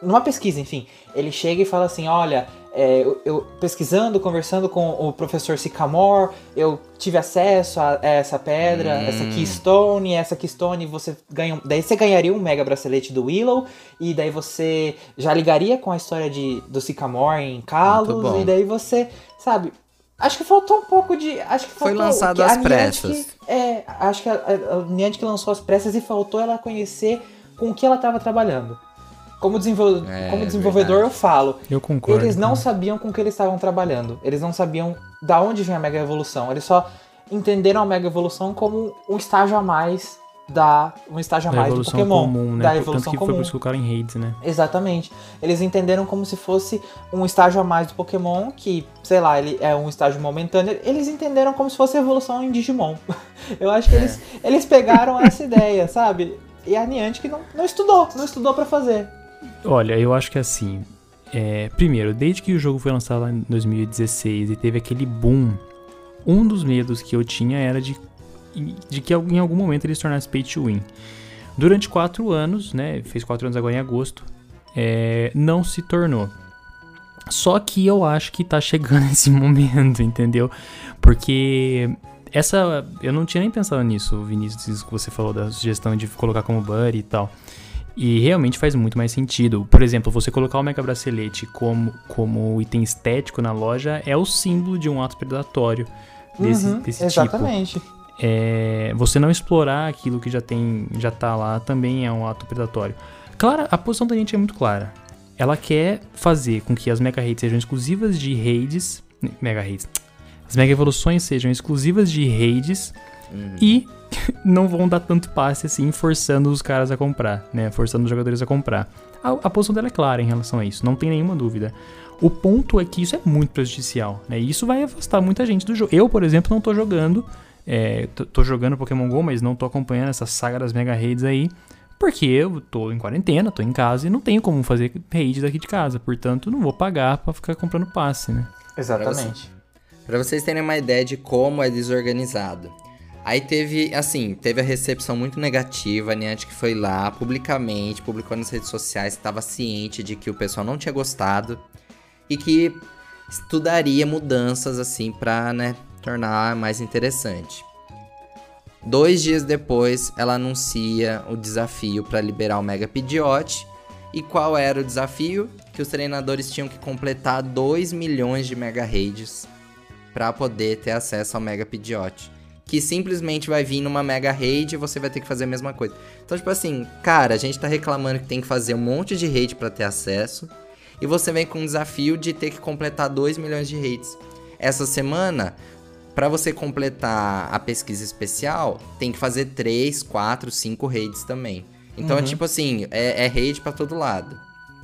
S3: Numa pesquisa, enfim. Ele chega e fala assim: olha. É, eu, eu pesquisando, conversando com o professor Sycamore, eu tive acesso a essa pedra,
S1: Hum.
S3: essa Keystone, essa Keystone você ganha. Daí você ganharia um mega bracelete do Willow, e daí você já ligaria com a história de, do Sycamore em Kalos, e daí você, sabe. Acho que faltou um pouco de. Acho que
S1: Foi lançado
S3: que
S1: às pressas.
S3: É, acho que a, a, a Niantic lançou às pressas e faltou ela conhecer com o que ela estava trabalhando. Como, desenvol...
S1: É,
S3: como desenvolvedor,
S1: verdade.
S3: eu falo.
S2: Eu concordo.
S3: Eles não
S2: com-
S3: sabiam com o que eles estavam trabalhando. Eles não sabiam da onde vinha a Mega Evolução. Eles só entenderam a Mega Evolução como um estágio a mais da. Um estágio a mais do
S2: evolução
S3: Pokémon.
S2: comum, né?
S3: Da
S2: Tanto
S3: evolução
S2: que foi
S3: comum.
S2: por isso que o cara em raids, né?
S3: Exatamente. Eles entenderam como se fosse um estágio a mais do Pokémon, que, sei lá, ele é um estágio momentâneo. Eles entenderam como se fosse a evolução em Digimon. Eu acho que
S1: É.
S3: eles, eles pegaram essa ideia, sabe? E a Niantic não, não estudou, não estudou pra fazer.
S2: Olha, eu acho que assim. é, primeiro, desde que o jogo foi lançado lá em 2016 e teve aquele boom, um dos medos que eu tinha era de, de que em algum momento ele se tornasse pay to win. Durante quatro anos, né? Fez quatro anos agora em agosto, é, não se tornou. Só que eu acho que tá chegando esse momento, entendeu? Porque essa. Eu não tinha nem pensado nisso, Vinícius, que você falou da sugestão de colocar como buddy e tal. E realmente faz muito mais sentido. Por exemplo, você colocar o Mega Bracelete como, como item estético na loja é o símbolo de um ato predatório desse,
S3: Uhum,
S2: desse tipo.
S3: exatamente.
S2: É, você não explorar aquilo que já tem, já tá lá também é um ato predatório. Claro, a posição da gente é muito clara. Ela quer fazer com que as Mega Raids sejam exclusivas de raids, Mega Raids. As Mega Evoluções sejam exclusivas de raids
S1: Uhum.
S2: e não vão dar tanto passe assim, forçando os caras a comprar, né? Forçando os jogadores a comprar. A, a posição dela é clara em relação a isso, não tem nenhuma dúvida. O ponto é que isso é muito prejudicial, né? E isso vai afastar muita gente do jogo. Eu, por exemplo, não tô jogando, é, tô, tô jogando Pokémon GO, mas não tô acompanhando essa saga das Mega Raids aí, porque eu tô em quarentena, tô em casa e não tenho como fazer raid daqui de casa, portanto, não vou pagar pra ficar comprando passe, né?
S3: Exatamente.
S1: Pra vocês terem uma ideia de como é desorganizado. Aí teve, assim, teve a recepção muito negativa, a Niantic foi lá publicamente, publicou nas redes sociais, estava ciente de que o pessoal não tinha gostado e que estudaria mudanças, assim, pra, né, tornar mais interessante. Dois dias depois, ela anuncia o desafio para liberar o Mega Pidgeot. E qual era o desafio? Que os treinadores tinham que completar 2 milhões de Mega Raids para poder ter acesso ao Mega Pidgeot. Que simplesmente vai vir numa Mega Raid e você vai ter que fazer a mesma coisa. Então, tipo assim, cara, a gente tá reclamando que tem que fazer um monte de raid para ter acesso. E você vem com o desafio de ter que completar 2 milhões de raids. Essa semana, para você completar a pesquisa especial, tem que fazer 3, 4, 5 raids também. Então, é tipo assim, é, é raid pra todo lado.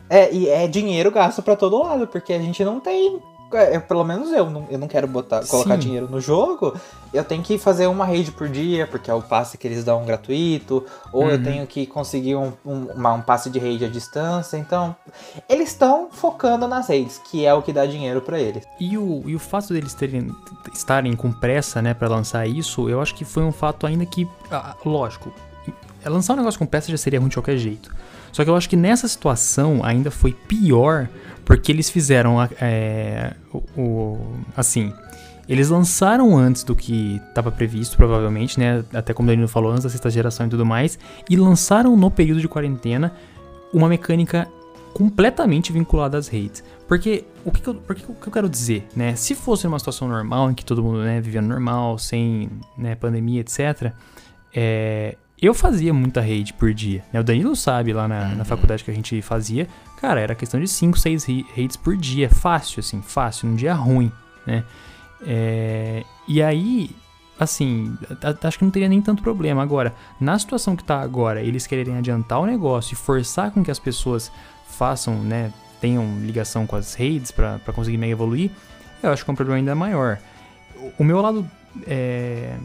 S3: É, e é dinheiro gasto pra todo lado, porque a gente não tem. É, pelo menos eu, não, eu não quero botar, colocar
S2: Sim.
S3: dinheiro no jogo. Eu tenho que fazer uma raid por dia, porque é o passe que eles dão gratuito. Ou eu
S2: Uhum.
S3: tenho que conseguir um, um, uma- um passe de raid à distância. Então, eles estão focando nas raids, que é o que dá dinheiro pra eles.
S2: E o, e o fato deles terem, estarem com pressa, né, pra lançar isso, eu acho que foi um fato ainda que, ah, lógico, é, lançar um negócio com pressa já seria ruim de qualquer jeito. Só que eu acho que nessa situação ainda foi pior, porque eles fizeram, é, o, o- assim, eles lançaram antes do que estava previsto, provavelmente, né, até como o Danilo falou, antes da sexta geração e tudo mais, e lançaram no período de quarentena uma mecânica completamente vinculada às raids. Porque o que, que eu, por que, o que eu quero dizer, né? Se fosse uma situação normal, em que todo mundo, né, vivendo normal, sem né, pandemia, etc., é, eu fazia muita rede por dia. Né? O Danilo sabe lá na, na, faculdade que a gente fazia, cara, era questão de 5, 6 raids por dia. Fácil, assim, fácil, num dia ruim, né? É, e aí, assim, acho que não teria nem tanto problema. Agora, na situação que tá agora, eles quererem adiantar o negócio e forçar com que as pessoas façam, né, tenham ligação com as redes para conseguir mega evoluir, eu acho que é um problema ainda maior. O, o meu lado é,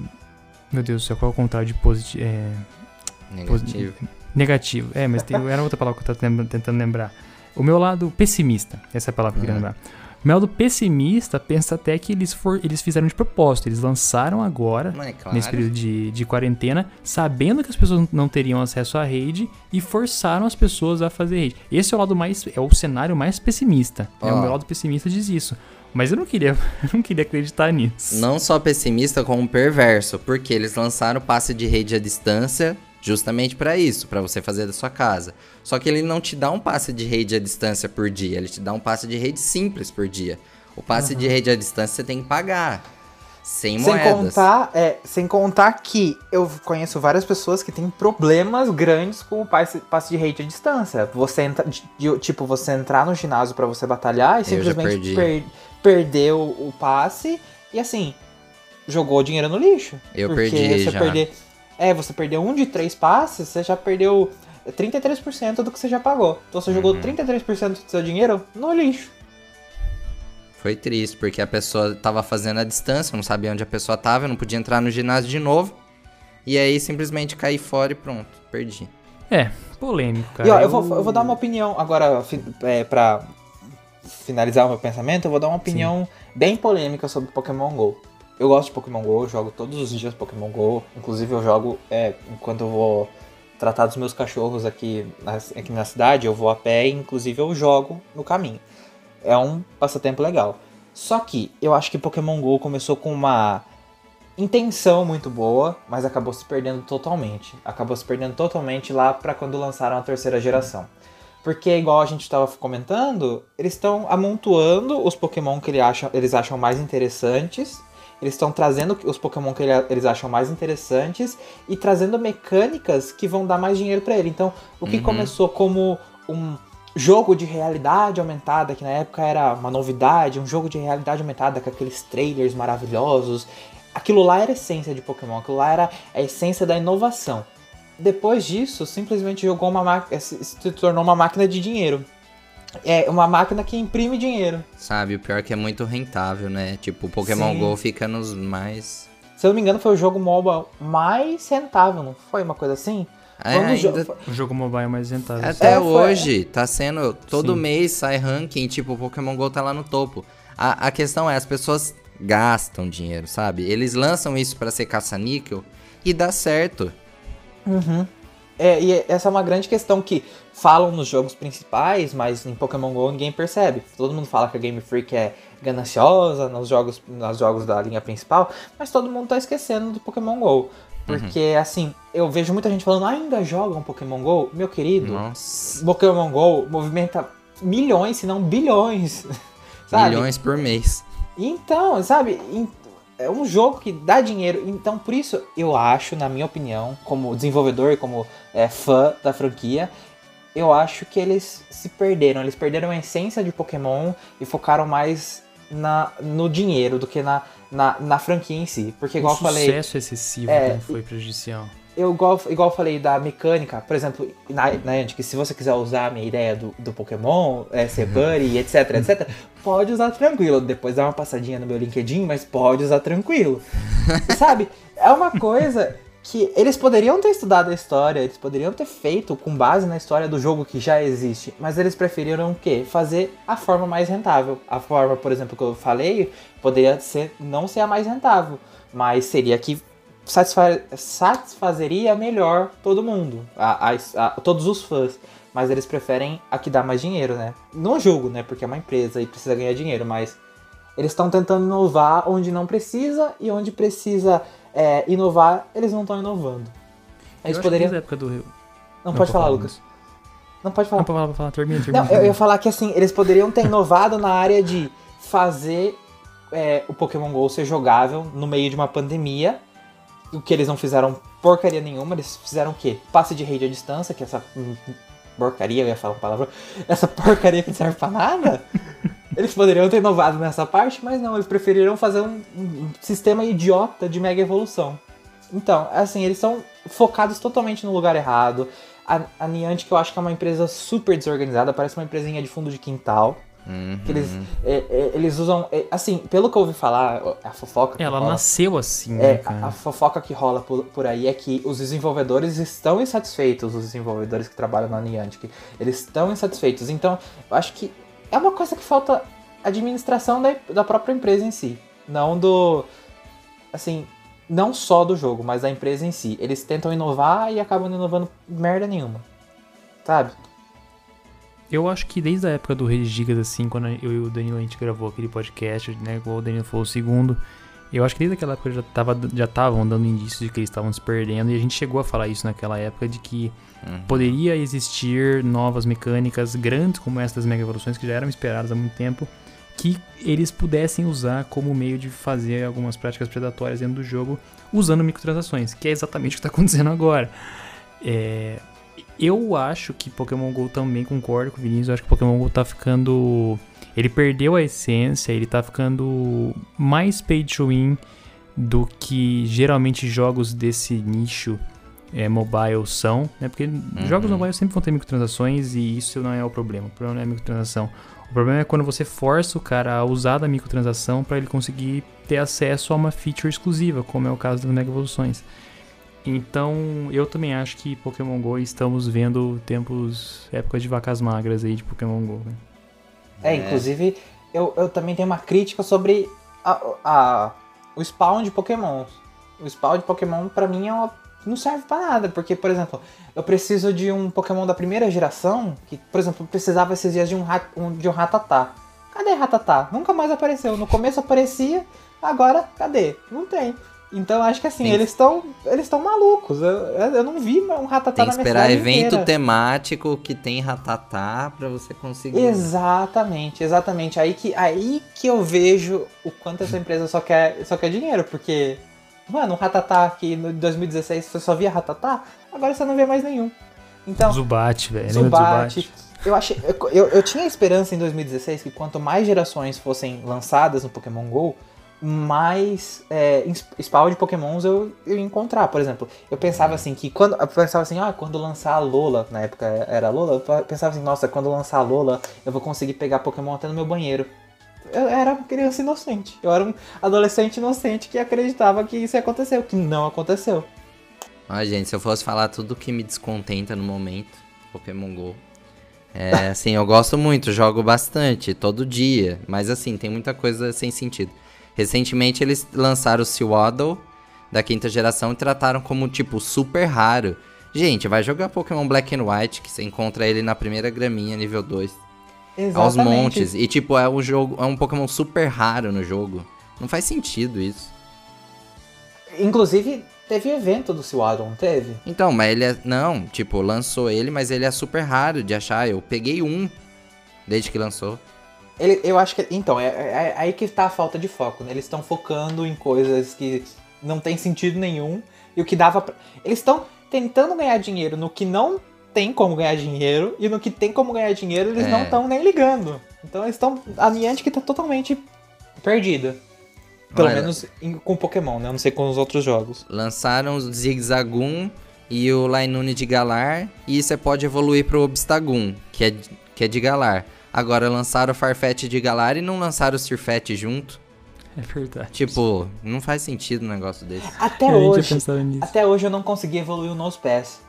S2: meu Deus do céu, qual é o contrário de positivo? É...
S1: Negativo.
S2: Negativo, é, mas tem, era outra palavra que eu tava tentando lembrar. O meu lado pessimista, essa é a palavra que eu queria lembrar. O meu lado pessimista pensa até que eles, for, eles fizeram de propósito. Eles lançaram agora, é claro. nesse período de, de quarentena, sabendo que as pessoas não teriam acesso à rede e forçaram as pessoas a fazer rede. Esse é o lado mais. é o cenário mais pessimista. Oh. É, o meu lado pessimista diz isso. Mas eu não queria, eu não queria acreditar nisso.
S1: Não só pessimista, como perverso, porque eles lançaram o passe de rede à distância justamente para isso, para você fazer da sua casa. Só que ele não te dá um passe de rede à distância por dia, ele te dá um passe de rede simples por dia. O passe uhum. de rede à distância você tem que pagar. Sem, sem
S3: moedas. Contar, é, sem contar que eu conheço várias pessoas que têm problemas grandes com o passe, passe de rede à distância. Você entra, tipo, você entrar no ginásio para você batalhar e simplesmente per, perder o, o, passe e assim, jogou dinheiro no lixo.
S1: Eu perdi
S3: você
S1: já.
S3: Perder, é, você perdeu um de três passes, você já perdeu 33% do que você já pagou. Então você uhum. jogou 33% do seu dinheiro no lixo.
S1: Foi triste, porque a pessoa tava fazendo a distância, não sabia onde a pessoa tava, não podia entrar no ginásio de novo. E aí simplesmente caí fora e pronto, perdi.
S2: É, polêmico, cara.
S3: E ó, eu, vou, eu vou dar uma opinião agora é, pra finalizar o meu pensamento, eu vou dar uma opinião Sim. bem polêmica sobre Pokémon GO. Eu gosto de Pokémon GO, jogo todos os dias Pokémon GO. Inclusive eu jogo é, enquanto eu vou tratar dos meus cachorros aqui na, aqui na cidade, eu vou a pé e inclusive eu jogo no caminho. É um passatempo legal. Só que eu acho que Pokémon GO começou com uma intenção muito boa, mas acabou se perdendo totalmente. Acabou se perdendo totalmente lá para quando lançaram a terceira geração. Porque, igual a gente estava comentando, eles estão amontoando os Pokémon que eles acham, eles acham mais interessantes. Eles estão trazendo os Pokémon que eles acham mais interessantes e trazendo mecânicas que vão dar mais dinheiro para ele. Então, o que uhum. começou como um jogo de realidade aumentada, que na época era uma novidade, um jogo de realidade aumentada com aqueles trailers maravilhosos. Aquilo lá era a essência de Pokémon, aquilo lá era a essência da inovação. Depois disso, simplesmente jogou uma máquina, se tornou uma máquina de dinheiro. É uma máquina que imprime dinheiro.
S1: Sabe, o pior é que é muito rentável, né? Tipo, o Pokémon Sim. GO fica nos mais.
S3: Se eu não me engano, foi o jogo MOBA mais rentável, não foi uma coisa assim?
S2: É, ainda... jo... O jogo mobile é mais rentável.
S1: Até é, hoje, tá sendo. Todo Sim. mês sai ranking, tipo, o Pokémon GO tá lá no topo. A, a questão é, as pessoas gastam dinheiro, sabe? Eles lançam isso para ser caça-níquel e dá certo.
S3: Uhum. É, e essa é uma grande questão que falam nos jogos principais, mas em Pokémon GO ninguém percebe. Todo mundo fala que a Game Freak é gananciosa nos jogos, nos jogos da linha principal, mas todo mundo tá esquecendo do Pokémon GO. Porque, uhum. assim, eu vejo muita gente falando, ainda jogam Pokémon GO? Meu querido, Nossa. Pokémon GO movimenta milhões, se não bilhões.
S1: Milhões por mês.
S3: Então, sabe? É um jogo que dá dinheiro. Então, por isso, eu acho, na minha opinião, como desenvolvedor e como é, fã da franquia, eu acho que eles se perderam. Eles perderam a essência de Pokémon e focaram mais na, no dinheiro do que na, na, na franquia em si. Porque, igual
S2: o
S3: eu falei.
S2: O sucesso excessivo é, foi prejudicial.
S3: Eu, igual, igual eu falei da mecânica, por exemplo, na, na que se você quiser usar a minha ideia do, do Pokémon, é, ser uhum. Buddy, etc, etc, pode usar tranquilo. Depois dá uma passadinha no meu LinkedIn, mas pode usar tranquilo. Sabe? É uma coisa que eles poderiam ter estudado a história, eles poderiam ter feito com base na história do jogo que já existe, mas eles preferiram o quê? Fazer a forma mais rentável. A forma, por exemplo, que eu falei, poderia ser não ser a mais rentável, mas seria que satisfa satisfazeria melhor todo mundo, a, a, a, todos os fãs. Mas eles preferem a que dá mais dinheiro, né? Não julgo, né? Porque é uma empresa e precisa ganhar dinheiro, mas eles estão tentando inovar onde não precisa e onde precisa é, inovar, eles não estão inovando.
S2: Eles Eu poderiam. época do Rio.
S3: Não, não pode falar, Lucas. Não pode falar.
S2: Não, pode falar, pode falar, termina, termina.
S3: Não, eu ia falar que assim, eles poderiam ter inovado na área de fazer é, o Pokémon GO ser jogável no meio de uma pandemia. O que eles não fizeram porcaria nenhuma, eles fizeram o quê? Passe de rede à distância, que essa hum, porcaria, eu ia falar uma palavra, essa porcaria que não serve pra nada. Eles poderiam ter inovado nessa parte, mas não, eles preferiram fazer um, um sistema idiota de mega evolução. Então, assim, eles são focados totalmente no lugar errado. A, a Niantic, que eu acho que é uma empresa super desorganizada, parece uma empresinha de fundo de quintal.
S1: Uhum.
S3: Que eles, é, é, eles usam. é, assim, pelo que eu ouvi falar, a fofoca. que
S2: Ela
S3: rola-
S2: nasceu assim, né,
S3: é,
S2: cara?
S3: a, a fofoca que rola por, por aí é que os desenvolvedores estão insatisfeitos, os desenvolvedores que trabalham na Niantic, eles estão insatisfeitos. Então, eu acho que é uma coisa que falta administração da, da própria empresa em si. Não do. Assim, não só do jogo, mas da empresa em si. Eles tentam inovar e acabam inovando merda nenhuma. Sabe?
S2: Eu acho que desde a época do Reis Gigas, assim, quando eu e o Danilo a gente gravou aquele podcast, né, igual o Danilo falou o segundo, eu acho que desde aquela época já tava, já estavam dando indícios de que eles estavam se perdendo, e a gente chegou a falar isso naquela época, de que
S1: Uhum.
S2: poderia existir novas mecânicas grandes como essas mega evoluções que já eram esperadas há muito tempo, que eles pudessem usar como meio de fazer algumas práticas predatórias dentro do jogo usando microtransações, que é exatamente o que está acontecendo agora. É, eu acho que Pokémon GO também concordo com o Vinícius, eu acho que Pokémon GO tá ficando. Ele perdeu a essência, ele tá ficando mais pay to win do que geralmente jogos desse nicho é, mobile são, né? Porque jogos mobile sempre vão ter microtransações e isso não é o problema. O problema não é a microtransação. O problema é quando você força o cara a usar da microtransação para ele conseguir ter acesso a uma feature exclusiva, como é o caso das Mega Evoluções. Então, eu também acho que Pokémon GO estamos vendo tempos, épocas de vacas magras aí de Pokémon GO. né?
S3: É, inclusive, eu, eu também tenho uma crítica sobre a, a- o spawn de Pokémon. O spawn de Pokémon, pra mim, é uma- não serve pra nada. Porque, por exemplo, eu preciso de um Pokémon da primeira geração, que, por exemplo, precisava esses dias de um, rat, um- de um Ratatá. Cadê Ratatá? Nunca mais apareceu. No começo aparecia, agora, cadê? Não tem. Então, acho que assim,
S1: Tem-
S3: eles estão eles estão malucos. Eu, eu não vi um Ratatá
S1: Tem
S3: na
S1: que
S3: minha
S1: esperar evento
S3: inteira.
S1: temático que tem ratatá pra você conseguir.
S3: Exatamente, exatamente. Aí que, aí que eu vejo o quanto essa empresa só quer, só quer dinheiro, porque, mano, um Ratatá que no 2016 você só via Ratatá, agora você não vê mais nenhum. Então,
S2: Zubat, velho. do
S3: Zubat. Eu, achei, eu, eu, eu tinha esperança em 2016 que quanto mais gerações fossem lançadas no Pokémon GO, mais é, spawn de Pokémons eu, eu encontrar. Por exemplo, eu pensava assim que quando. Eu pensava assim, ah, quando lançar a Lola, na época era a Lola, eu pensava assim, nossa, quando lançar a Lola, eu vou conseguir pegar Pokémon até no meu banheiro. Eu era uma criança inocente. Eu era um adolescente inocente que acreditava que isso o que não aconteceu.
S1: Ó, gente, se eu fosse falar tudo que me descontenta no momento, Pokémon GO. É, assim, eu gosto muito, jogo bastante, todo dia. Mas assim, tem muita coisa sem sentido. Recentemente eles lançaram o Sewaddle da quinta geração e trataram como, tipo, super raro. Gente, vai jogar Pokémon Black and White, que você encontra ele na primeira graminha, nível 2. Aos montes. E, tipo, é um jogo. É um Pokémon super raro no jogo. Não faz sentido isso.
S3: Inclusive, teve evento do Sewaddle, não teve?
S1: Então, mas ele é. Não, tipo, lançou ele, mas ele é super raro de achar. Eu peguei um desde que lançou.
S3: Ele, eu acho que. Então, é, é- é aí que tá a falta de foco, né? Eles estão focando em coisas que não tem sentido nenhum. E o que dava pra... Eles estão tentando ganhar dinheiro no que não tem como ganhar dinheiro. E no que tem como ganhar dinheiro, eles
S1: É.
S3: não estão nem ligando. Então eles estão. A Niantic tá totalmente perdida. Pelo
S1: Olha.
S3: menos em- com Pokémon, né? Eu não sei com os outros jogos.
S1: Lançaram o Zigzagoon e o Lainune de Galar. E você pode evoluir pro Obstagoon, que é, que é de Galar. Agora lançaram o Farfetch de Galar e não lançaram o Sirfetch junto.
S2: É verdade.
S1: Tipo, não faz sentido um negócio desse.
S3: Até
S2: Eu
S3: hoje. Até hoje eu não consegui evoluir o Nosepass.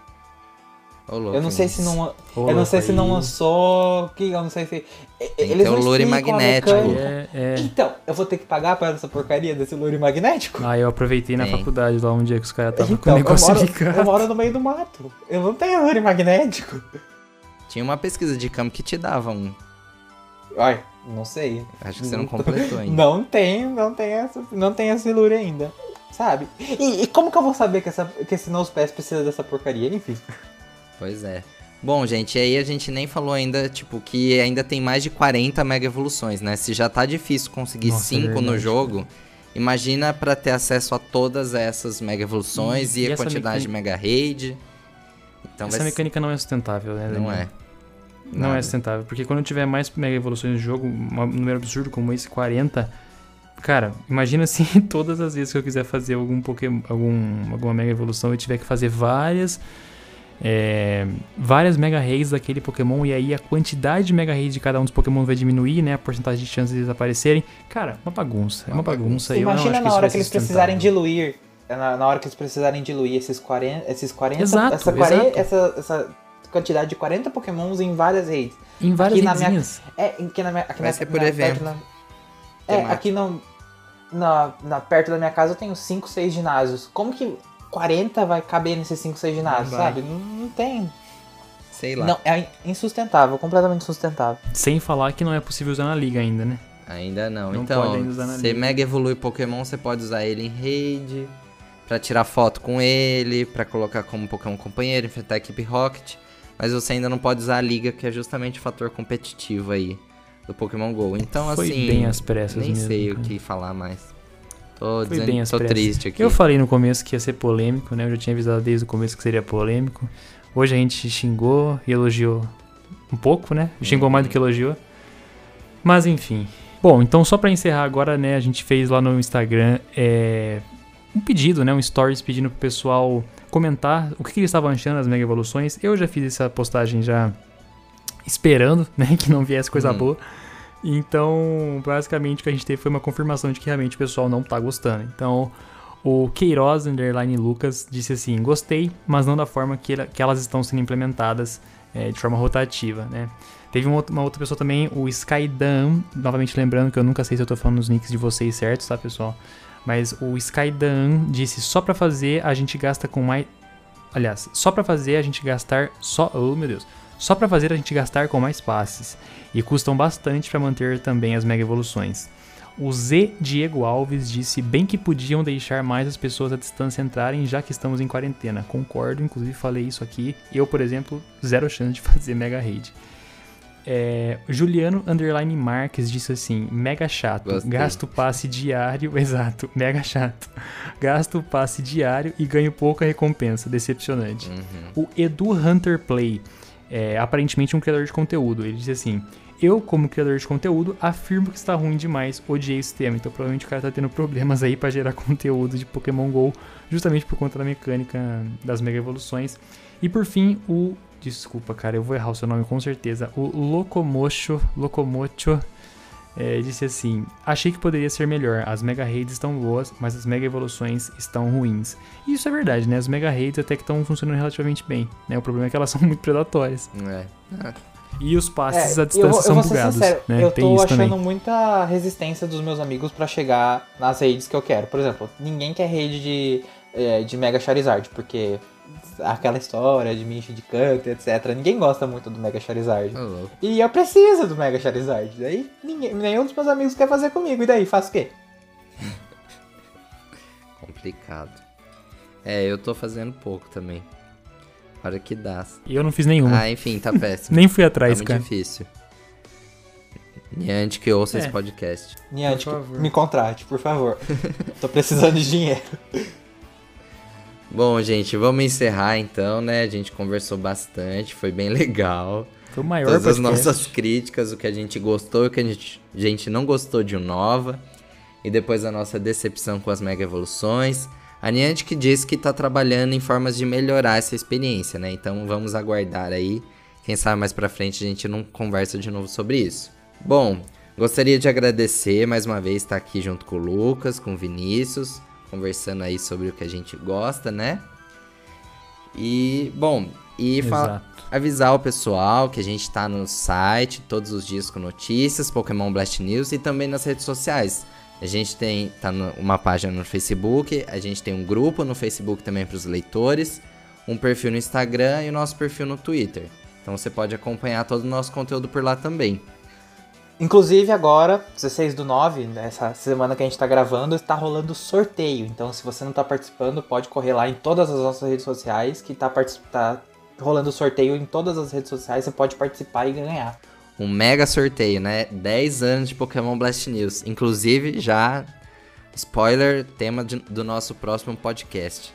S1: Ô, louco,
S3: Eu não sei se não.
S2: Ô,
S3: eu não sei se não
S2: aí.
S3: lançou. Que eu não sei se.
S1: Tem
S3: Eles não
S1: o lure
S3: a
S1: magnético.
S2: É, é.
S3: Então, eu vou ter que pagar para essa porcaria desse lure magnético?
S2: Ah, eu aproveitei na
S1: Tem.
S2: faculdade lá um dia que os caras estavam com
S3: então,
S2: o
S3: eu
S2: negócio
S3: moro,
S2: ligado.
S3: eu moro no meio do mato. Eu não tenho lure magnético.
S1: Tinha uma pesquisa de campo que te dava um.
S3: Ai, não sei.
S1: Acho que você não completou ainda.
S3: Não tem, não tem essa, não tem esse lure ainda. Sabe? E, e como que eu vou saber que, essa, que esse Nosepass precisa dessa porcaria? Enfim.
S1: Pois é. Bom, gente, aí a gente nem falou ainda, tipo, que ainda tem mais de 40 mega evoluções, né? Se já tá difícil conseguir 5 é no jogo, imagina para ter acesso a todas essas mega evoluções e, e, e a quantidade mecânica... de mega raid.
S2: Então essa mecânica não é sustentável, né?
S1: Não é.
S2: Não Nada. é sustentável, porque quando tiver mais mega evoluções no jogo, um número absurdo como esse, 40, cara, imagina se todas as vezes que eu quiser fazer algum Pokémon, algum, alguma mega evolução, eu tiver que fazer várias é, várias Mega Rays daquele Pokémon e aí a quantidade de Mega Rays de cada um dos Pokémon vai diminuir, né? A porcentagem de chances de desaparecerem. Cara, uma bagunça. É uma bagunça.
S3: Imagina na hora que, que eles precisarem diluir. Na, na, hora que eles precisarem diluir esses 40. Esses 40
S2: exato,
S3: essa, 40 exato. Essa, essa quantidade de 40 Pokémons em várias raids.
S2: Em várias aqui minha,
S3: É, aqui na minha. Aqui
S1: vai
S3: na,
S1: ser por evento. Na,
S3: é, aqui não. Na, na, perto da minha casa eu tenho 5, 6 ginásios. Como que 40 vai caber nesses 5, 6 ginásios, sabe? Não, não tem.
S1: Sei lá.
S3: Não, é insustentável, completamente insustentável.
S2: Sem falar que não é possível usar na liga ainda, né?
S1: Ainda não. não então, você mega evolui Pokémon, você pode usar ele em raid, pra tirar foto com ele, pra colocar como Pokémon companheiro, enfrentar a equipe Rocket. Mas você ainda não pode usar a liga, que é justamente o fator competitivo aí do Pokémon GO. Então,
S2: Foi
S1: assim.
S2: bem às pressas
S1: Nem
S2: mesmo,
S1: sei
S2: cara.
S1: o que falar mais. Tô,
S2: Foi bem
S1: tô triste aqui.
S2: Eu falei no começo que ia ser polêmico, né? Eu já tinha avisado desde o começo que seria polêmico. Hoje a gente xingou e elogiou um pouco, né? Xingou mais do que elogiou. Mas enfim. Bom, então só para encerrar agora, né? A gente fez lá no Instagram é, um pedido, né? Um stories pedindo pro pessoal comentar o que, que eles estavam achando das mega evoluções. Eu já fiz essa postagem já esperando, né? Que não viesse coisa hum. boa. Então, basicamente, o que a gente teve foi uma confirmação de que realmente o pessoal não tá gostando. Então, o Queiroz, underline Lucas, disse assim: gostei, mas não da forma que, que elas estão sendo implementadas é, de forma rotativa, né? Teve uma, uma, outra pessoa também, o Skydan, novamente lembrando que eu nunca sei se eu tô falando os nicks de vocês certos, tá, pessoal? Mas o Skydan disse: só pra fazer a gente gasta com mais. Aliás, só pra fazer a gente gastar só. Oh, meu Deus só para fazer a gente gastar com mais passes, e custam bastante para manter também as mega evoluções. O Z Diego Alves disse bem que podiam deixar mais as pessoas à distância entrarem já que estamos em quarentena. Concordo, inclusive falei isso aqui. Eu, por exemplo, zero chance de fazer mega raid. É, Juliano Underline Marques disse assim: mega chato, Gostei. gasto passe diário, exato, mega chato. Gasto passe diário e ganho pouca recompensa, decepcionante. Uhum. O Edu Hunter Play é, aparentemente um criador de conteúdo. Ele disse assim: Eu, como criador de conteúdo, afirmo que está ruim demais, odiei esse tema. Então provavelmente o cara tá tendo problemas aí para gerar conteúdo de Pokémon GO, justamente por conta da mecânica das mega evoluções. E por fim, o. Desculpa, cara, eu vou errar o seu nome com certeza. O Locomocho. Locomocho é, disse assim: Achei que poderia ser melhor. As Mega Raids estão boas, mas as Mega Evoluções estão ruins. E isso é verdade, né? As Mega Raids até que estão funcionando relativamente bem. Né? O problema é que elas são muito predatórias.
S1: É.
S2: E os passes é, à distância eu, eu são bugados. Sincero, né?
S3: Eu
S2: Tem
S3: tô
S2: achando
S3: também. muita resistência dos meus amigos para chegar nas raids que eu quero. Por exemplo, ninguém quer raid de, é, de Mega Charizard, porque aquela história de me de canto, etc. Ninguém gosta muito do Mega Charizard. Oh, e eu preciso do Mega Charizard. Daí ninguém, nenhum dos meus amigos quer fazer comigo. E daí, faço o quê?
S1: Complicado. É, eu tô fazendo pouco também. Hora que dá.
S2: E eu não fiz nenhuma.
S1: Ah, enfim, tá péssimo.
S2: Nem fui atrás,
S1: tá
S2: cara.
S1: muito difícil. Niante que ouça é. esse podcast.
S3: Niante, me contrate, por favor. tô precisando de dinheiro.
S1: Bom, gente, vamos encerrar então, né? A gente conversou bastante, foi bem legal.
S2: Foi o maior
S1: Todas
S2: podcast.
S1: as nossas críticas, o que a gente gostou e o que a gente, a gente não gostou de Nova. E depois a nossa decepção com as mega evoluções. A Niantic disse que tá trabalhando em formas de melhorar essa experiência, né? Então vamos aguardar aí. Quem sabe mais pra frente a gente não conversa de novo sobre isso. Bom, gostaria de agradecer mais uma vez estar aqui junto com o Lucas, com o Vinícius conversando aí sobre o que a gente gosta, né? E, bom, e avisar o pessoal que a gente tá no site todos os dias com notícias, Pokémon Blast News e também nas redes sociais. A gente tem tá no, uma página no Facebook, a gente tem um grupo no Facebook também para os leitores, um perfil no Instagram e o nosso perfil no Twitter. Então você pode acompanhar todo o nosso conteúdo por lá também.
S3: Inclusive agora, 16 do 9, nessa semana que a gente tá gravando, está rolando sorteio. Então se você não tá participando, pode correr lá em todas as nossas redes sociais que tá, tá rolando sorteio em todas as redes sociais, você pode participar e ganhar.
S1: Um mega sorteio, né? 10 anos de Pokémon Blast News. Inclusive, já spoiler, tema de, do nosso próximo podcast.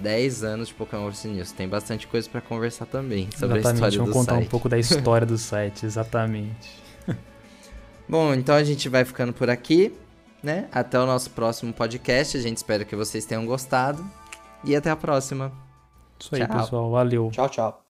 S1: 10 anos de Pokémon Blast News. Tem bastante coisa para conversar também sobre
S2: exatamente,
S1: a história
S2: vamos
S1: do
S2: contar
S1: site.
S2: um pouco da história do site, exatamente.
S1: Bom, então a gente vai ficando por aqui, né? Até o nosso próximo podcast. A gente espera que vocês tenham gostado. E até a próxima.
S2: Isso aí,
S1: Tchau.
S2: pessoal. Valeu.
S3: Tchau, tchau.